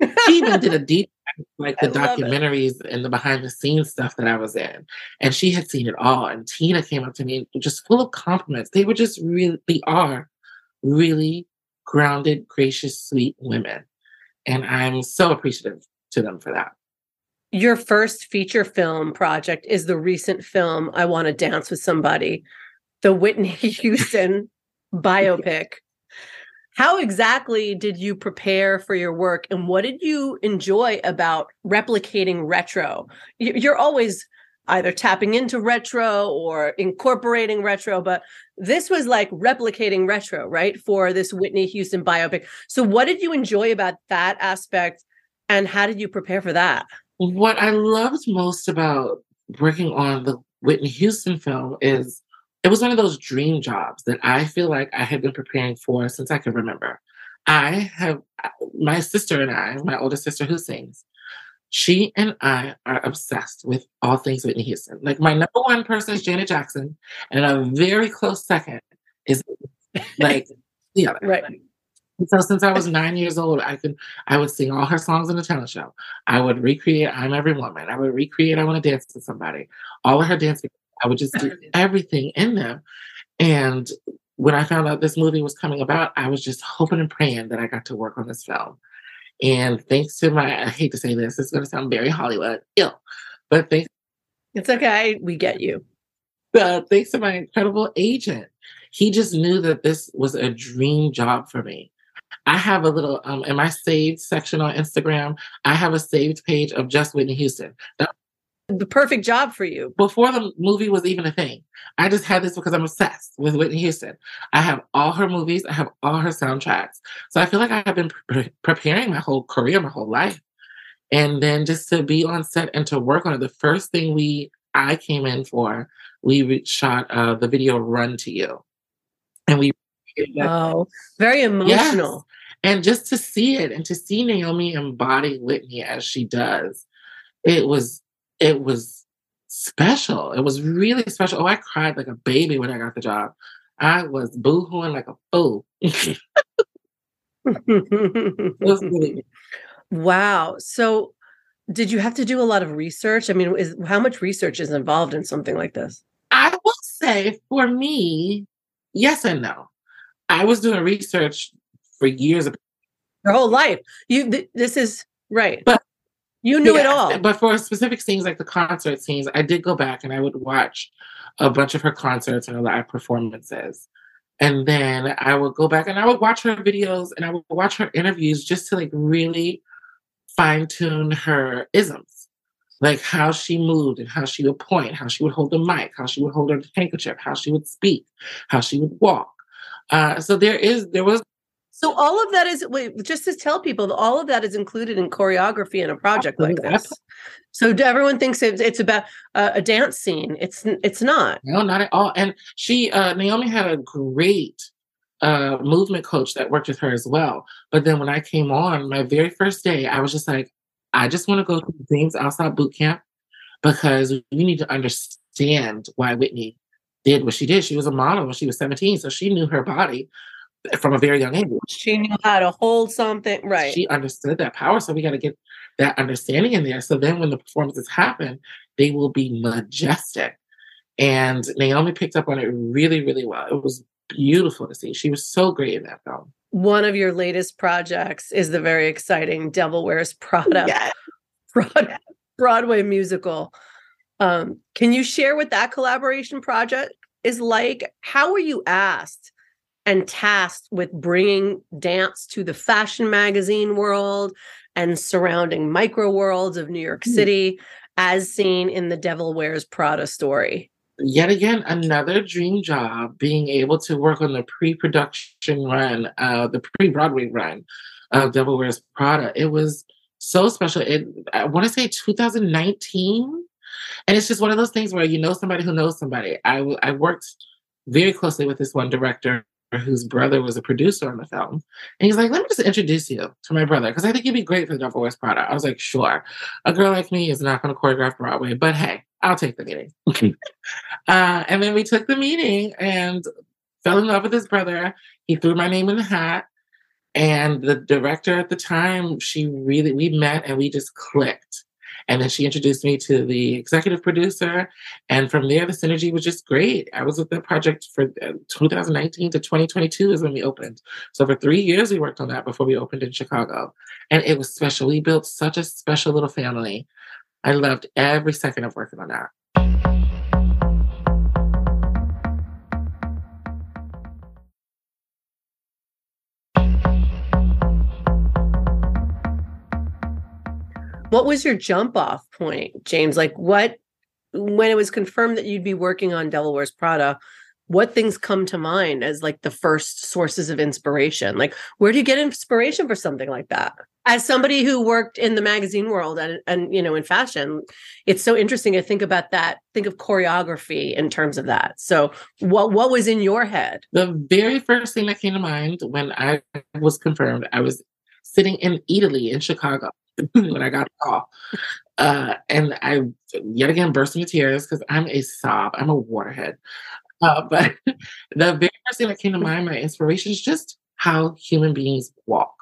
she even did a deep like the documentaries and the behind the scenes stuff that I was in. And she had seen it all. And Tina came up to me just full of compliments. They were just really, they are really grounded, gracious, sweet women. And I'm so appreciative to them for that. Your first feature film project is the recent film, I Want to Dance with Somebody, the Whitney Houston biopic how exactly did you prepare for your work and what did you enjoy about replicating retro? You're always either tapping into retro or incorporating retro, but this was like replicating retro, right? For this Whitney Houston biopic. So, what did you enjoy about that aspect and how did you prepare for that? What I loved most about working on the Whitney Houston film is it was one of those dream jobs that I feel like I had been preparing for since I can remember. I have uh, my sister and I, my older sister who sings, she and I are obsessed with all things Whitney Houston. Like my number one person is Janet Jackson, and a very close second is like the other. Right. So since I was nine years old, I could I would sing all her songs in the talent show. I would recreate "I'm Every Woman." I would recreate "I Want to Dance with Somebody." All of her dance I would just do everything in them. And when I found out this movie was coming about, I was just hoping and praying that I got to work on this film. And thanks to my, I hate to say this, it's going to sound very Hollywood, ill, but thanks. It's okay. We get you. But thanks to my incredible agent, he just knew that this was a dream job for me. I have a little um in my saved section on Instagram. I have a saved page of just Whitney Houston. That the perfect job for you. Before the movie was even a thing, I just had this because I'm obsessed with Whitney Houston. I have all her movies, I have all her soundtracks. So I feel like I have been pre- preparing my whole career, my whole life. And then just to be on set and to work on it, the first thing we I came in for, we shot uh, the video "Run to You," and we oh, very emotional. Yes. And just to see it and to see Naomi embody Whitney as she does, it was it was special. It was really special. Oh, I cried like a baby when I got the job. I was boohooing like a fool. really- wow. So, did you have to do a lot of research? I mean, is how much research is involved in something like this? I will say, for me, yes and no. I was doing research for years. Your whole life. You. Th- this is right. But you knew it all. But for specific scenes like the concert scenes, I did go back and I would watch a bunch of her concerts and her live performances. And then I would go back and I would watch her videos and I would watch her interviews just to like really fine tune her isms, like how she moved and how she would point, how she would hold the mic, how she would hold her handkerchief, how she would speak, how she would walk. Uh, so there is there was so all of that is wait, just to tell people that all of that is included in choreography in a project like this. So everyone thinks it's about uh, a dance scene. It's it's not. No, not at all. And she uh, Naomi had a great uh, movement coach that worked with her as well. But then when I came on my very first day, I was just like, I just want to go to James Alsop boot camp because we need to understand why Whitney did what she did. She was a model when she was 17, so she knew her body from a very young age. She knew how to hold something, right? She understood that power, so we got to get that understanding in there. So then, when the performances happen, they will be majestic. And Naomi picked up on it really, really well. It was beautiful to see. She was so great in that film. One of your latest projects is the very exciting Devil Wears Prada yes. Broadway, Broadway musical. Um, can you share what that collaboration project is like? How were you asked and tasked with bringing dance to the fashion magazine world and surrounding micro worlds of New York hmm. City, mm. as seen in the Devil Wears Prada story. Yet again, another dream job being able to work on the pre production run, uh, the pre Broadway run of Devil Wears Prada. It was so special. It, I want to say 2019. And it's just one of those things where you know somebody who knows somebody. I, I worked very closely with this one director whose brother was a producer on the film. And he's like, let me just introduce you to my brother because I think you'd be great for the Devil Wears Prada. I was like, sure. A girl like me is not going to choreograph Broadway, but hey, I'll take the meeting. uh, and then we took the meeting and fell in love with his brother. He threw my name in the hat. And the director at the time, she really, we met and we just clicked. And then she introduced me to the executive producer. And from there, the synergy was just great. I was with the project for uh, 2019 to 2022 is when we opened. So for three years, we worked on that before we opened in Chicago. And it was special. We built such a special little family. I loved every second of working on that. What was your jump off point, James? Like what when it was confirmed that you'd be working on Devil Wears Prada, what things come to mind as like the first sources of inspiration? Like where do you get inspiration for something like that? As somebody who worked in the magazine world and and you know in fashion, it's so interesting to think about that, think of choreography in terms of that. So what what was in your head? The very first thing that came to mind when I was confirmed, I was sitting in Italy in Chicago when I got the call. Uh, and I yet again burst into tears because I'm a sob. I'm a waterhead. Uh, but the very first thing that came to mind, my inspiration is just how human beings walk.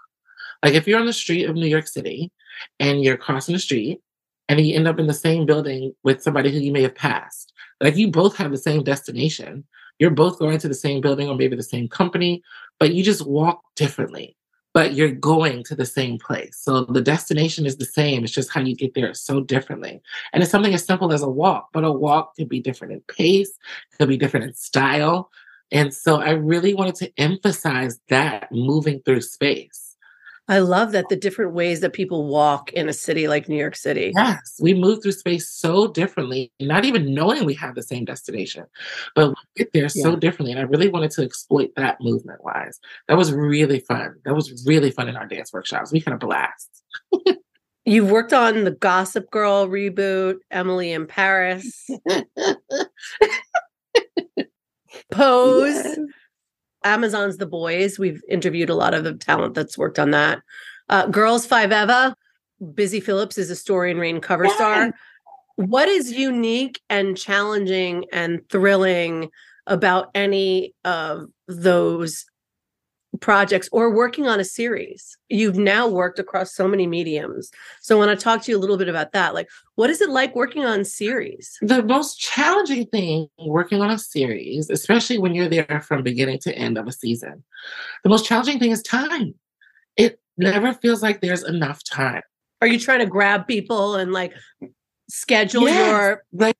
Like if you're on the street of New York City and you're crossing the street and you end up in the same building with somebody who you may have passed, like you both have the same destination. You're both going to the same building or maybe the same company, but you just walk differently but you're going to the same place. So the destination is the same. It's just how you get there so differently. And it's something as simple as a walk, but a walk could be different in pace, could be different in style. And so I really wanted to emphasize that moving through space. I love that the different ways that people walk in a city like New York City. Yes, we move through space so differently, not even knowing we have the same destination, but we get there so differently. And I really wanted to exploit that movement wise. That was really fun. That was really fun in our dance workshops. We had a blast. You've worked on the Gossip Girl reboot, Emily in Paris, Pose. Yes. Amazon's The Boys. We've interviewed a lot of the talent that's worked on that. Uh, Girls5Eva. Busy Phillips is a story and rain cover star. What is unique and challenging and thrilling about any of those projects or working on a series. You've now worked across so many mediums. So I want to talk to you a little bit about that. Like, what is it like working on series? The most challenging thing working on a series, especially when you're there from beginning to end of a season, the most challenging thing is time. It never feels like there's enough time. Are you trying to grab people and like schedule yes. your like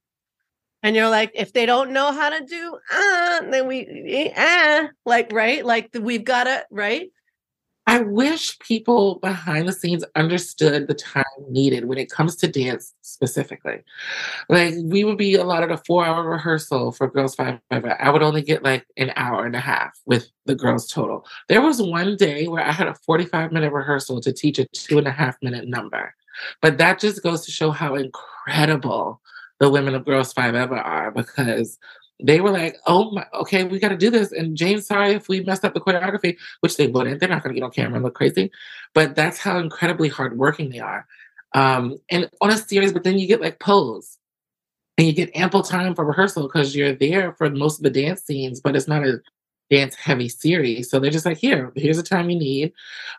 and you're like if they don't know how to do uh then we uh like right? Like we've got to right? I wish people behind the scenes understood the time needed when it comes to dance specifically. Like we would be allotted a four hour rehearsal for girls five i would only get like an hour and a half with the girls total. There was one day where i had a 45 minute rehearsal to teach a two and a half minute number. But that just goes to show how incredible the women of Girls5Eva are because they were like, oh my, okay, we got to do this. And James, sorry if we messed up the choreography, which they wouldn't. They're not going to get on camera and look crazy. But that's how incredibly hardworking they are. Um, and on a series, but then you get like pose and you get ample time for rehearsal because you're there for most of the dance scenes, but it's not a dance heavy series. So they're just like, here, here's the time you need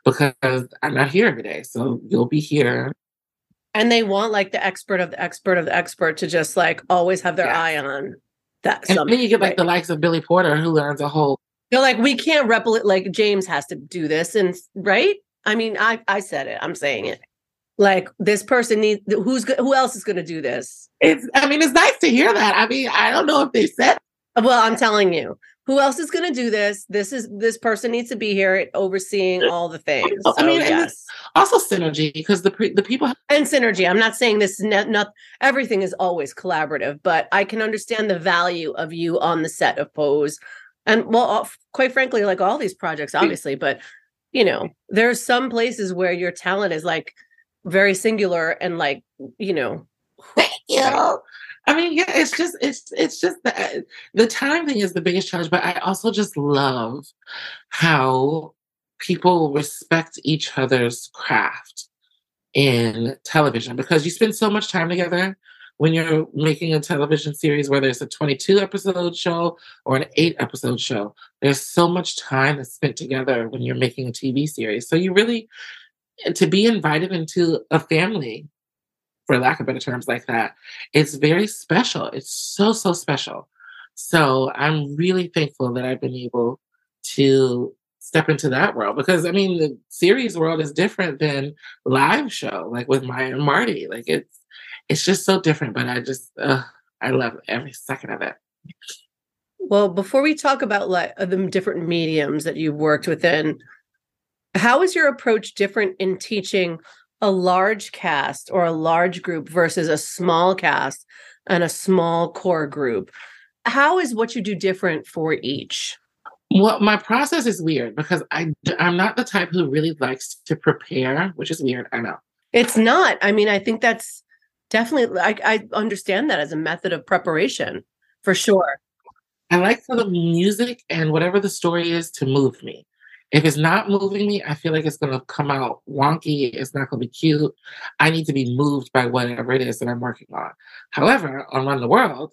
because I'm not here every day. So you'll be here and they want like the expert of the expert of the expert to just like always have their yeah. eye on that. And then you get like right? the likes of Billy Porter who learns a whole. They're like, we can't replicate. Like James has to do this, and right? I mean, I I said it. I'm saying it. Like this person needs. Who's who else is going to do this? It's. I mean, it's nice to hear that. I mean, I don't know if they said. Well, I'm telling you, who else is going to do this? This is this person needs to be here overseeing all the things. So, I mean, yes. also synergy because the the people and synergy. I'm not saying this is not, not everything is always collaborative, but I can understand the value of you on the set of Pose, and well, quite frankly, like all these projects, obviously, but you know, there's some places where your talent is like very singular and like, you know. Thank you. I mean, yeah, it's just it's it's just the the time thing is the biggest challenge, but I also just love how people respect each other's craft in television because you spend so much time together when you're making a television series, whether it's a 22 episode show or an eight episode show, there's so much time that's spent together when you're making a TV series. So you really, to be invited into a family, for lack of better terms, like that, it's very special. It's so, so special. So I'm really thankful that I've been able to step into that world because I mean the series world is different than live show, like with Maya and Marty. Like it's it's just so different, but I just uh, I love every second of it. Well, before we talk about like the different mediums that you've worked within, how is your approach different in teaching a large cast or a large group versus a small cast and a small core group? How is what you do different for each? Well, my process is weird because I I'm not the type who really likes to prepare, which is weird. I know. It's not. I mean, I think that's definitely I, I understand that as a method of preparation for sure. I like for the music and whatever the story is to move me. If it's not moving me, I feel like it's going to come out wonky. It's not going to be cute. I need to be moved by whatever it is that I'm working on. However, on Run the World,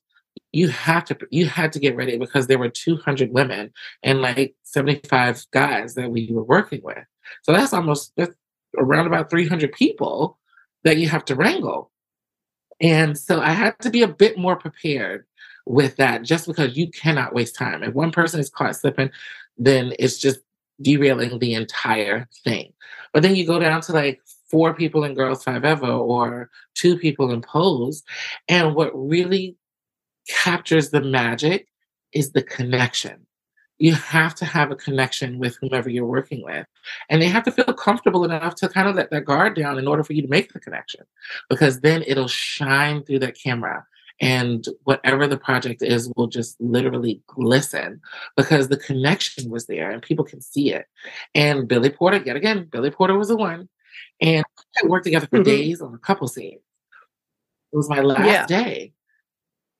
you have to you had to get ready because there were 200 women and like 75 guys that we were working with. So that's almost that's around about 300 people that you have to wrangle. And so I had to be a bit more prepared with that just because you cannot waste time. If one person is caught slipping, then it's just derailing the entire thing. But then you go down to like four people in Girls5Eva or two people in Pose. And what really captures the magic is the connection. You have to have a connection with whomever you're working with. And they have to feel comfortable enough to kind of let their guard down in order for you to make the connection, because then it'll shine through that camera. And whatever the project is will just literally glisten because the connection was there and people can see it. And Billy Porter, yet again, Billy Porter was the one. And I worked together for mm-hmm. days on a couple scenes. It was my last yeah. day.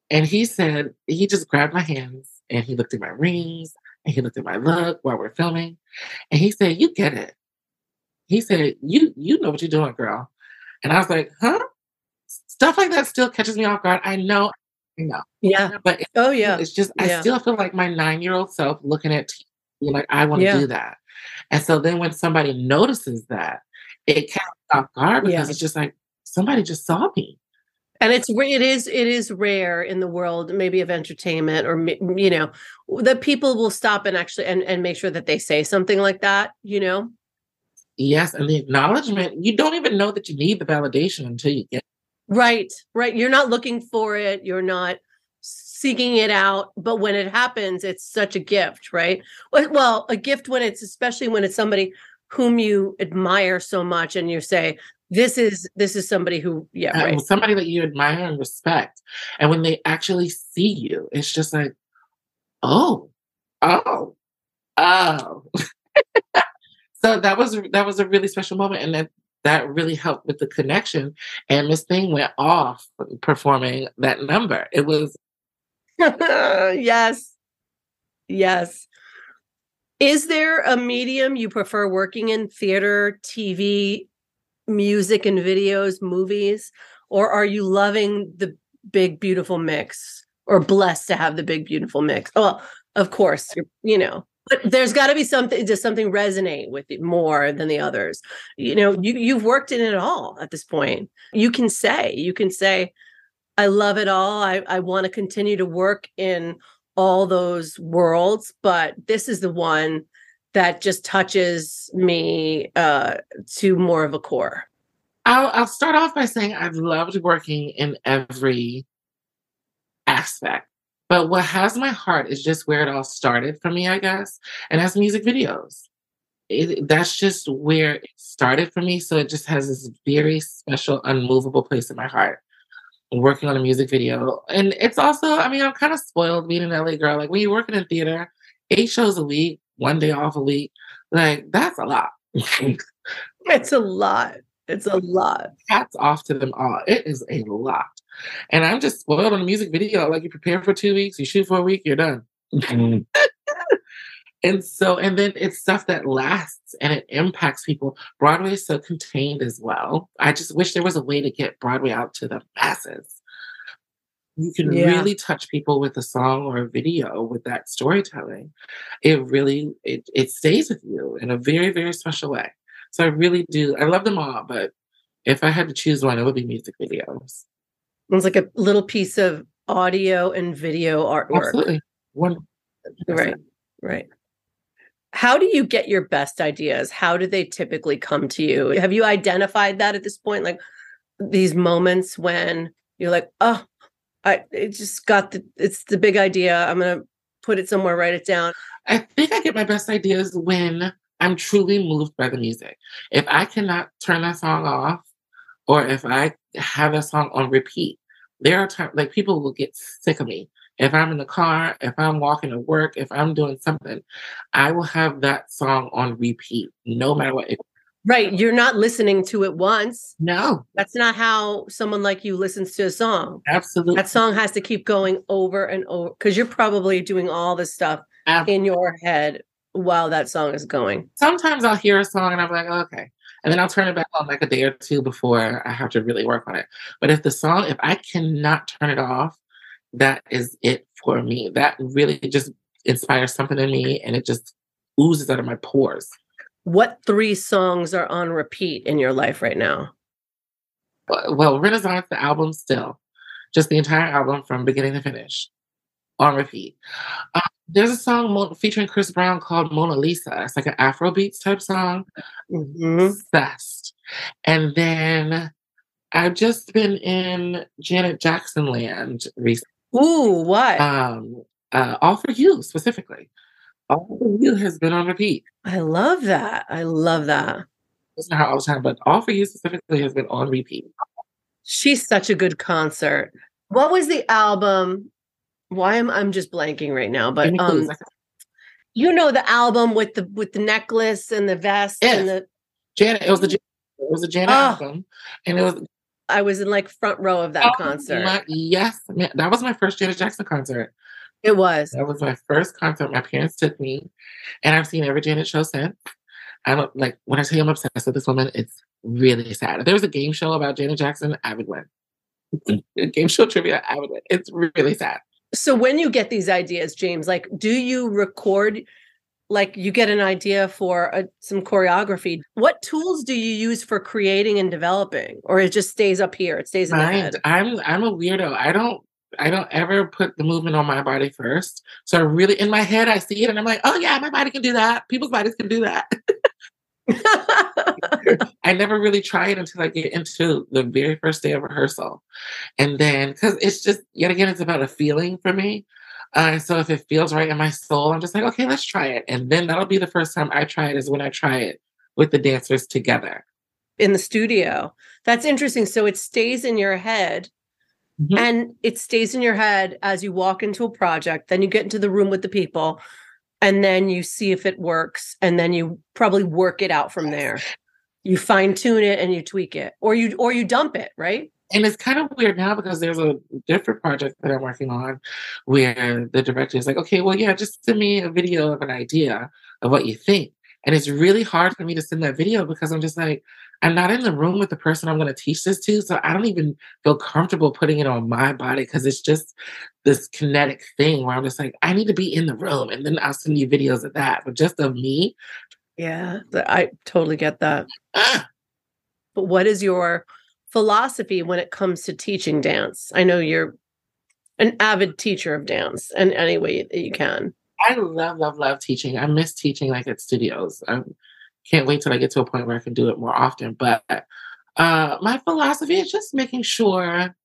And he said, he just grabbed my hands and he looked at my rings and he looked at my look while we're filming. And he said, You get it. He said, You you know what you're doing, girl. And I was like, huh? Stuff like that still catches me off guard. I know, I know. Yeah. But oh yeah. It's just I still feel like my nine-year-old self looking at TV, like I want to yeah. do that. And so then when somebody notices that, it catches off guard because yeah. it's just like somebody just saw me and it's it is it is rare in the world maybe of entertainment or you know that people will stop and actually and, and make sure that they say something like that you know yes and the acknowledgement you don't even know that you need the validation until you get right right you're not looking for it you're not seeking it out but when it happens it's such a gift right well a gift when it's especially when it's somebody whom you admire so much and you say this is this is somebody who yeah uh, right. somebody that you admire and respect and when they actually see you it's just like oh oh oh so that was that was a really special moment and that really helped with the connection and miss thing went off performing that number. It was yes. Yes. Is there a medium you prefer working in theater tv music and videos, movies, or are you loving the big beautiful mix? Or blessed to have the big beautiful mix? Well, of course, you know, but there's got to be something does something resonate with you more than the others you know you you've worked in it all at this point you can say you can say i love it all i i want to continue to work in all those worlds but this is the one that just touches me uh, to more of a core? I'll, I'll start off by saying I've loved working in every aspect. But what has my heart is just where it all started for me, I guess. And that's music videos. It, that's just where it started for me. So it just has this very special, unmovable place in my heart. Working on a music video. And it's also, I mean, I'm kind of spoiled being an LA girl. Like when you're working in theater, eight shows a week, one day off a week. Like that's a lot. it's a lot. It's a lot. Hats off to them all. It is a lot. And I'm just spoiled on a music video. Like you prepare for two weeks, you shoot for a week, you're done. Mm-hmm. and so, and then it's stuff that lasts and it impacts people. Broadway is so contained as well. I just wish there was a way to get Broadway out to the masses. You can Yeah. really touch people with a song or a video with that storytelling. It really it, it stays with you in a very, very special way. So I really do. I love them all, but if I had to choose one, it would be music videos. It's like a little piece of audio and video artwork. Absolutely. One Right. Right. How do you get your best ideas? How do they typically come to you? Have you identified that at this point? Like these moments when you're like, oh, I it just got the it's the big idea. I'm gonna put it somewhere, write it down. I think I get my best ideas when I'm truly moved by the music. If I cannot turn that song off, or if I have that song on repeat, there are times like people will get sick of me. If I'm in the car, if I'm walking to work, if I'm doing something, I will have that song on repeat, no matter what. Right. You're not listening to it once. no, That's not how someone like you listens to a song. absolutely. That song has to keep going over and over because you're probably doing all this stuff Ab- in your head while that song is going. Sometimes I'll hear a song and I'm like, okay. And then I'll turn it back on like a day or two before I have to really work on it. But if the song, if I cannot turn it off, that is it for me. That really just inspires something in me and it just oozes out of my pores. What three songs are on repeat in your life right now? Well, Renaissance, the album still, just the entire album from beginning to finish on repeat. Uh, there's a song featuring Chris Brown called Mona Lisa. It's like an Afro beats type song. Mhm. obsessed. And then I've just been in Janet Jackson land recently. Ooh, what? Um, uh, All for You specifically. All for You has been on repeat. I love that. I love that. It's not all the time, but All for You specifically has been on repeat. She's such a good concert. What was the album? Why am I'm just blanking right now? But um, you know the album with the with the necklace and the vest and the Janet, it was the it was a Janet Oh. album, and it was I was in like front row of that oh concert. my- yes, man, that was my first Janet Jackson concert. It was. That was my first concert. My parents took me, and I've seen every Janet show since. I don't like when I tell you I'm obsessed with this woman. It's really sad. If there was a game show about Janet Jackson, I would win. a game show trivia, I would win. It's really sad. So when you get these ideas, James, like do you record like you get an idea for a, some choreography? What tools do you use for creating and developing or it just stays up here? It stays in the head. I'm I'm a weirdo. I don't I don't ever put the movement on my body first. So I really in my head I see it and I'm like, oh yeah, my body can do that. People's bodies can do that. I never really try it until I get into the very first day of rehearsal. And then, because it's just, yet again, it's about a feeling for me. Uh, so if it feels right in my soul, I'm just like, okay, let's try it. And then that'll be the first time I try it, is when I try it with the dancers together. in the studio. That's interesting. So it stays in your head Mhm. and it stays in your head as you walk into a project. Then you get into the room with the people and then you see if it works. And then you probably work it out from there. You fine tune it and you tweak it or you or you dump it, right? And it's kind of weird now because there's a different project that I'm working on where the director is like, okay, well, yeah, just send me a video of an idea of what you think. And it's really hard for me to send that video because I'm just like, I'm not in the room with the person I'm going to teach this to. So I don't even feel comfortable putting it on my body because it's just this kinetic thing where I'm just like, I need to be in the room. And then I'll send you videos of that. But just of me, Yeah, I totally get that. ah, But what is your philosophy when it comes to teaching dance? I know you're an avid teacher of dance in any way that you can. I love, love, love teaching. I miss teaching like at studios. I can't wait till I get to a point where I can do it more often. But uh, my philosophy is just making sure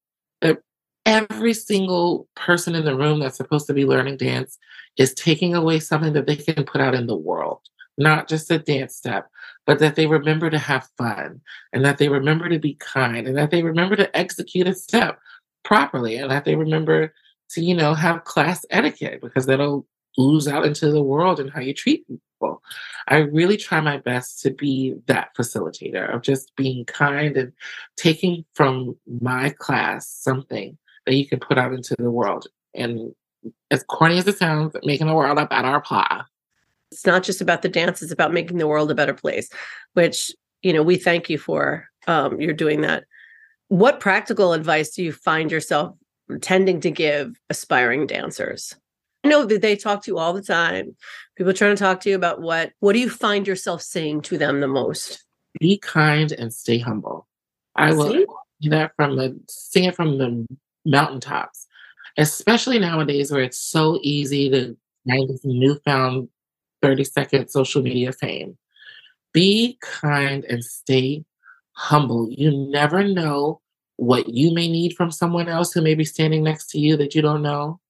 that every single person in the room that's supposed to be learning dance is taking away something that they can put out in the world, not just a dance step, but that they remember to have fun and that they remember to be kind and that they remember to execute a step properly and that they remember to, you know, have class etiquette because that'll ooze out into the world and how you treat people. I really try my best to be that facilitator of just being kind and taking from my class something that you can put out into the world. And as corny as it sounds, making the world a better place. It's not just about the dance, it's about making the world a better place, which, you know, we thank you for. Um, you're doing that. What practical advice do you find yourself tending to give aspiring dancers? I know that they talk to you all the time. People trying to talk to you about what what do you find yourself saying to them the most? Be kind and stay humble. I will See? that from the sing it from the mountaintops, especially nowadays where it's so easy to find this newfound 30 second social media fame. Be kind and stay humble. You never know what you may need from someone else who may be standing next to you that you don't know.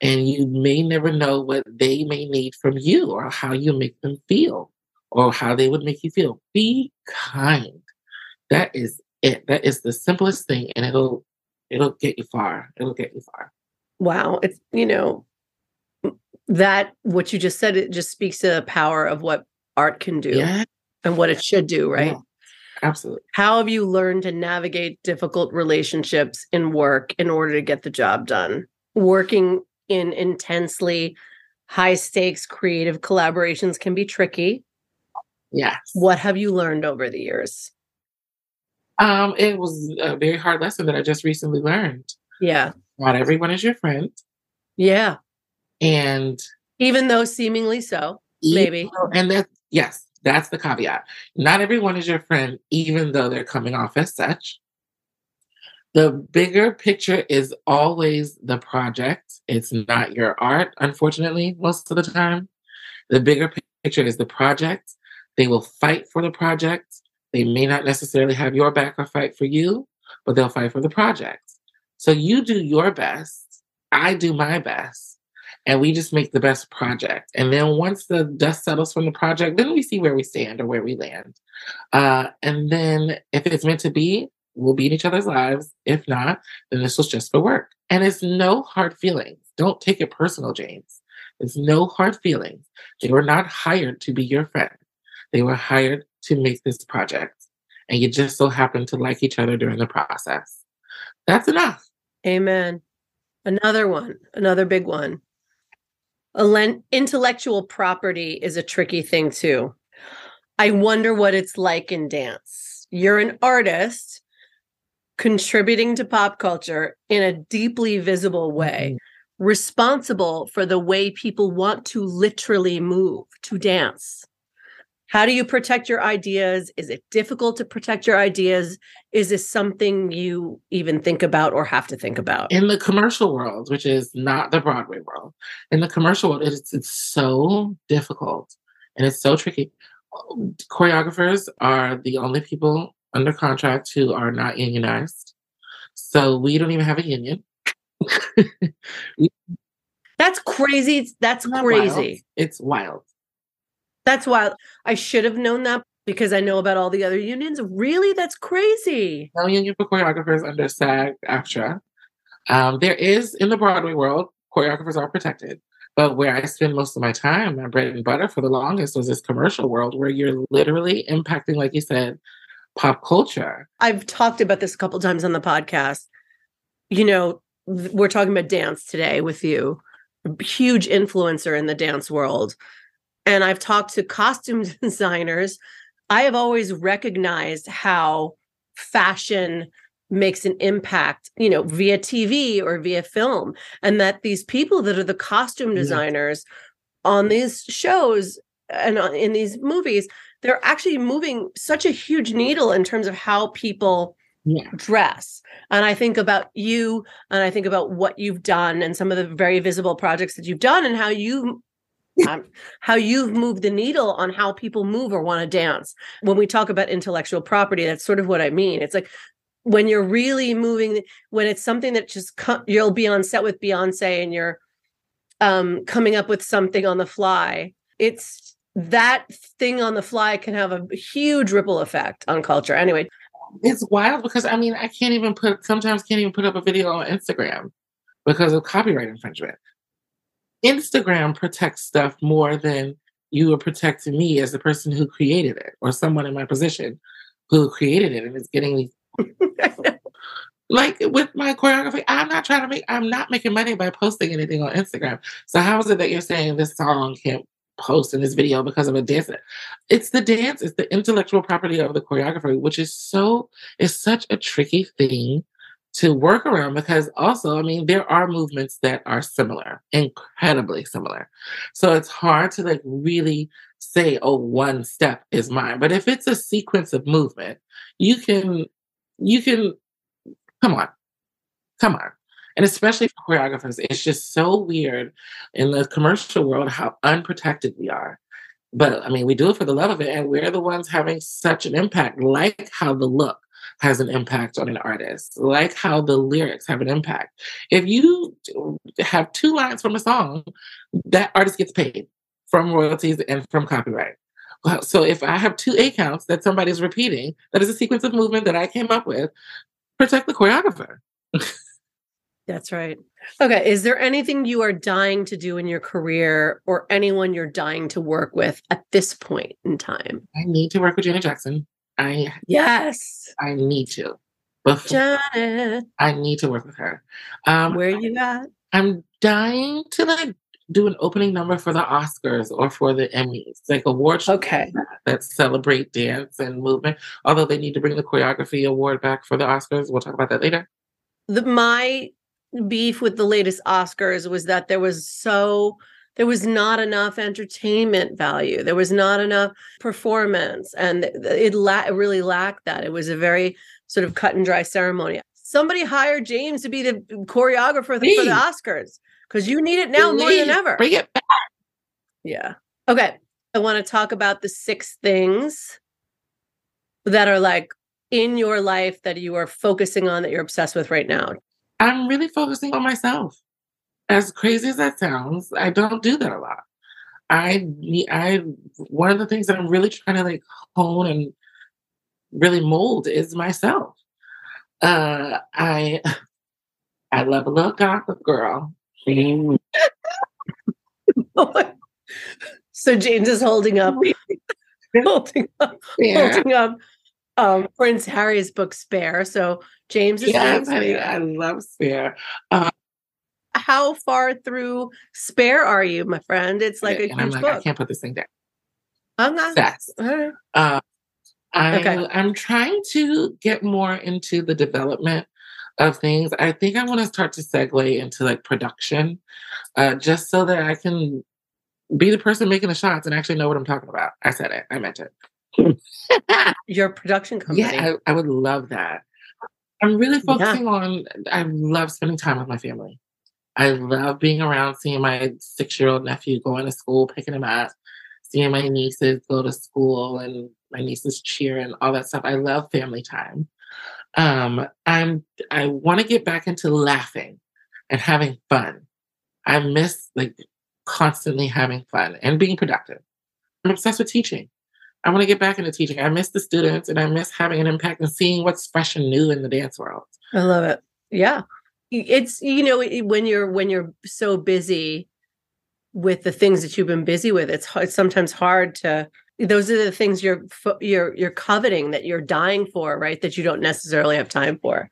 And you may never know what they may need from you or how you make them feel or how they would make you feel. Be kind. That is it. That is the simplest thing and it'll it'll get you far. It'll get you far. Wow. It's you know that what you just said it just speaks to the power of what art can do yeah. and what it should do, right? Yeah. Absolutely. How have you learned to navigate difficult relationships in work in order to get the job done? Working in intensely high stakes creative collaborations can be tricky. Yes. What have you learned over the years? Um, it was a very hard lesson that I just recently learned. Yeah. Not everyone is your friend. Yeah. And even though seemingly so, maybe. Though, and that yes, that's the caveat. Not everyone is your friend, even though they're coming off as such. The bigger picture is always the project. It's not your art, unfortunately, most of the time. The bigger picture is the project. They will fight for the project. They may not necessarily have your back or fight for you, but they'll fight for the project. So you do your best. I do my best and we just make the best project. And then once the dust settles from the project, then we see where we stand or where we land. Uh, and then if it's meant to be, we'll be in each other's lives. If not, then this was just for work. And it's no hard feelings. Don't take it personal, James. It's no hard feelings. They were not hired to be your friend. They were hired to make this project. And you just so happen to like each other during the process. That's enough. Amen. Another one, another big one intellectual property is a tricky thing too. I wonder what it's like in dance. You're an artist contributing to pop culture in a deeply visible way, mm-hmm. responsible for the way people want to literally move to dance. How do you protect your ideas? Is it difficult to protect your ideas? Is this something you even think about or have to think about? In the commercial world, which is not the Broadway world, in the commercial world, it's, it's so difficult and it's so tricky. Choreographers are the only people under contract who are not unionized. So we don't even have a union. That's crazy. That's crazy. Wild. It's wild. That's wild. I should have known that because I know about all the other unions. Really? That's crazy. No union for choreographers under SAG AFTRA. Um, there is in the Broadway world, choreographers are protected. But where I spend most of my time, my bread and butter for the longest was this commercial world where you're literally impacting, like you said, pop culture. I've talked about this a couple times on the podcast. You know, we're talking about dance today with you, huge influencer in the dance world and I've talked to costume designers, I have always recognized how fashion makes an impact, you know, via TV or via film. And that these people that are the costume designers yeah. on these shows and in these movies, they're actually moving such a huge needle in terms of how people yeah. dress. And I think about you and I think about what you've done and some of the very visible projects that you've done and how you um, how you've moved the needle on how people move or want to dance. When we talk about intellectual property, that's sort of what I mean. It's like when you're really moving, when it's something that just you'll be on set with Beyonce and you're um, coming up with something on the fly. It's that thing on the fly can have a huge ripple effect on culture. Anyway, it's wild because I mean, I can't even put sometimes can't even put up a video on Instagram because of copyright infringement Instagram protects stuff more than you are protecting me as the person who created it or someone in my position who created it and is getting me. like with my choreography, I'm not trying to make, I'm not making money by posting anything on Instagram. So how is it that you're saying this song can't post in this video because of a dance? It's the dance, it's the intellectual property of the choreographer, which is so, is such a tricky thing to work around because also, I mean, there are movements that are similar, incredibly similar. So it's hard to like really say, oh, one step is mine. But if it's a sequence of movement, you can, you can, come on, come on. And especially for choreographers, it's just so weird in the commercial world how unprotected we are. But I mean, we do it for the love of it, and we're the ones having such an impact, like how the look has an impact on an artist, like how the lyrics have an impact. If you have two lines from a song, that artist gets paid from royalties and from copyright. So if I have two eight counts that somebody's repeating, that is a sequence of movement that I came up with, protect the choreographer. That's right. Okay. Is there anything you are dying to do in your career or anyone you're dying to work with at this point in time? I need to work with Janet Jackson. I yes, I need to. Before, Janet, I need to work with her. Um, Where you at? I'm dying to like do an opening number for the Oscars or for the Emmys, like awards okay. that, that celebrate dance and movement. Although they need to bring the choreography award back for the Oscars. We'll talk about that later. The my beef with the latest Oscars was that there was so there was not enough entertainment value. There was not enough performance and it la- really lacked that. It was a very sort of cut and dry ceremony. Somebody hired james to be the choreographer for the oscars because you need it now more than ever. Bring it back. Yeah. Okay i want to talk about the six things that are like in your life that you are focusing on that you're obsessed with right now i'm really focusing on myself as crazy as that sounds, I don't do that a lot. I I one of the things that I'm really trying to like hone and really mold is myself. Uh, I I love a little gossip girl. so James is holding up, holding up, yeah. holding up um, Prince Harry's book Spare. So James is yes, I, I love Spare. Uh, how far through spare are you, my friend? It's like a huge like, book. I can't put this thing down. I'm not. That's. Uh, I, okay. I'm trying to get more into the development of things. I think I want to start to segue into like production, uh, just so that I can be the person making the shots and actually know what I'm talking about. I said it. I meant it. Your production company. Yeah, I, I, would love that. I'm really focusing yeah. on. I love spending time with my family. I love being around, seeing my six year old nephew going to school, picking him up, seeing my nieces go to school and my nieces cheer and all that stuff. I love family time. Um, I'm I want to get back into laughing and having fun. I miss like constantly having fun and being productive. I'm obsessed with teaching. I want to get back into teaching. I miss the students and I miss having an impact and seeing what's fresh and new in the dance world. I love it. Yeah it's you know when you're when you're so busy with the things that you've been busy with it's, it's sometimes hard to those are the things you're you're you're coveting that you're dying for right that you don't necessarily have time for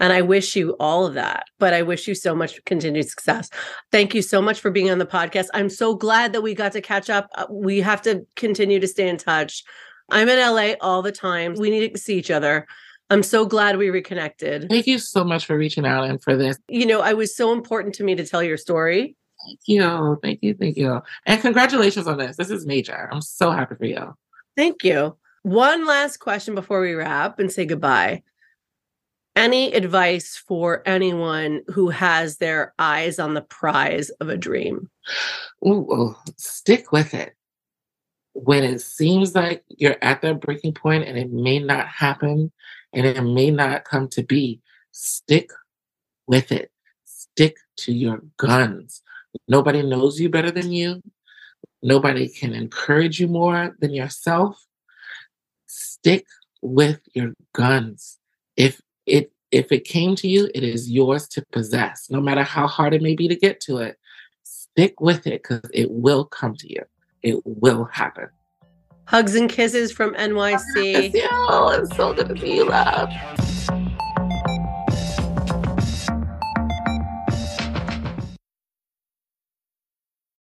and i wish you all of that but i wish you so much continued success thank you so much for being on the podcast i'm so glad that we got to catch up uh, we have to continue to stay in touch i'm in la all the time we need to see each other I'm so glad we reconnected. Thank you so much for reaching out and for this. You know, it was so important to me to tell your story. Thank you. Thank you. Thank you. And congratulations on this. This is major. I'm so happy for you. Thank you. One last question before we wrap and say goodbye. Any advice for anyone who has their eyes on the prize of a dream? Ooh, stick with it. When it seems like you're at that breaking point and it may not happen, and it may not come to be. Stick with it. Stick to your guns. Nobody knows you better than you. Nobody can encourage you more than yourself. Stick with your guns. If it if it came to you, it is yours to possess. No matter how hard it may be to get to it, stick with it because it will come to you. It will happen. Hugs and kisses from NYC. Yes, yo, it's so good to see you, love.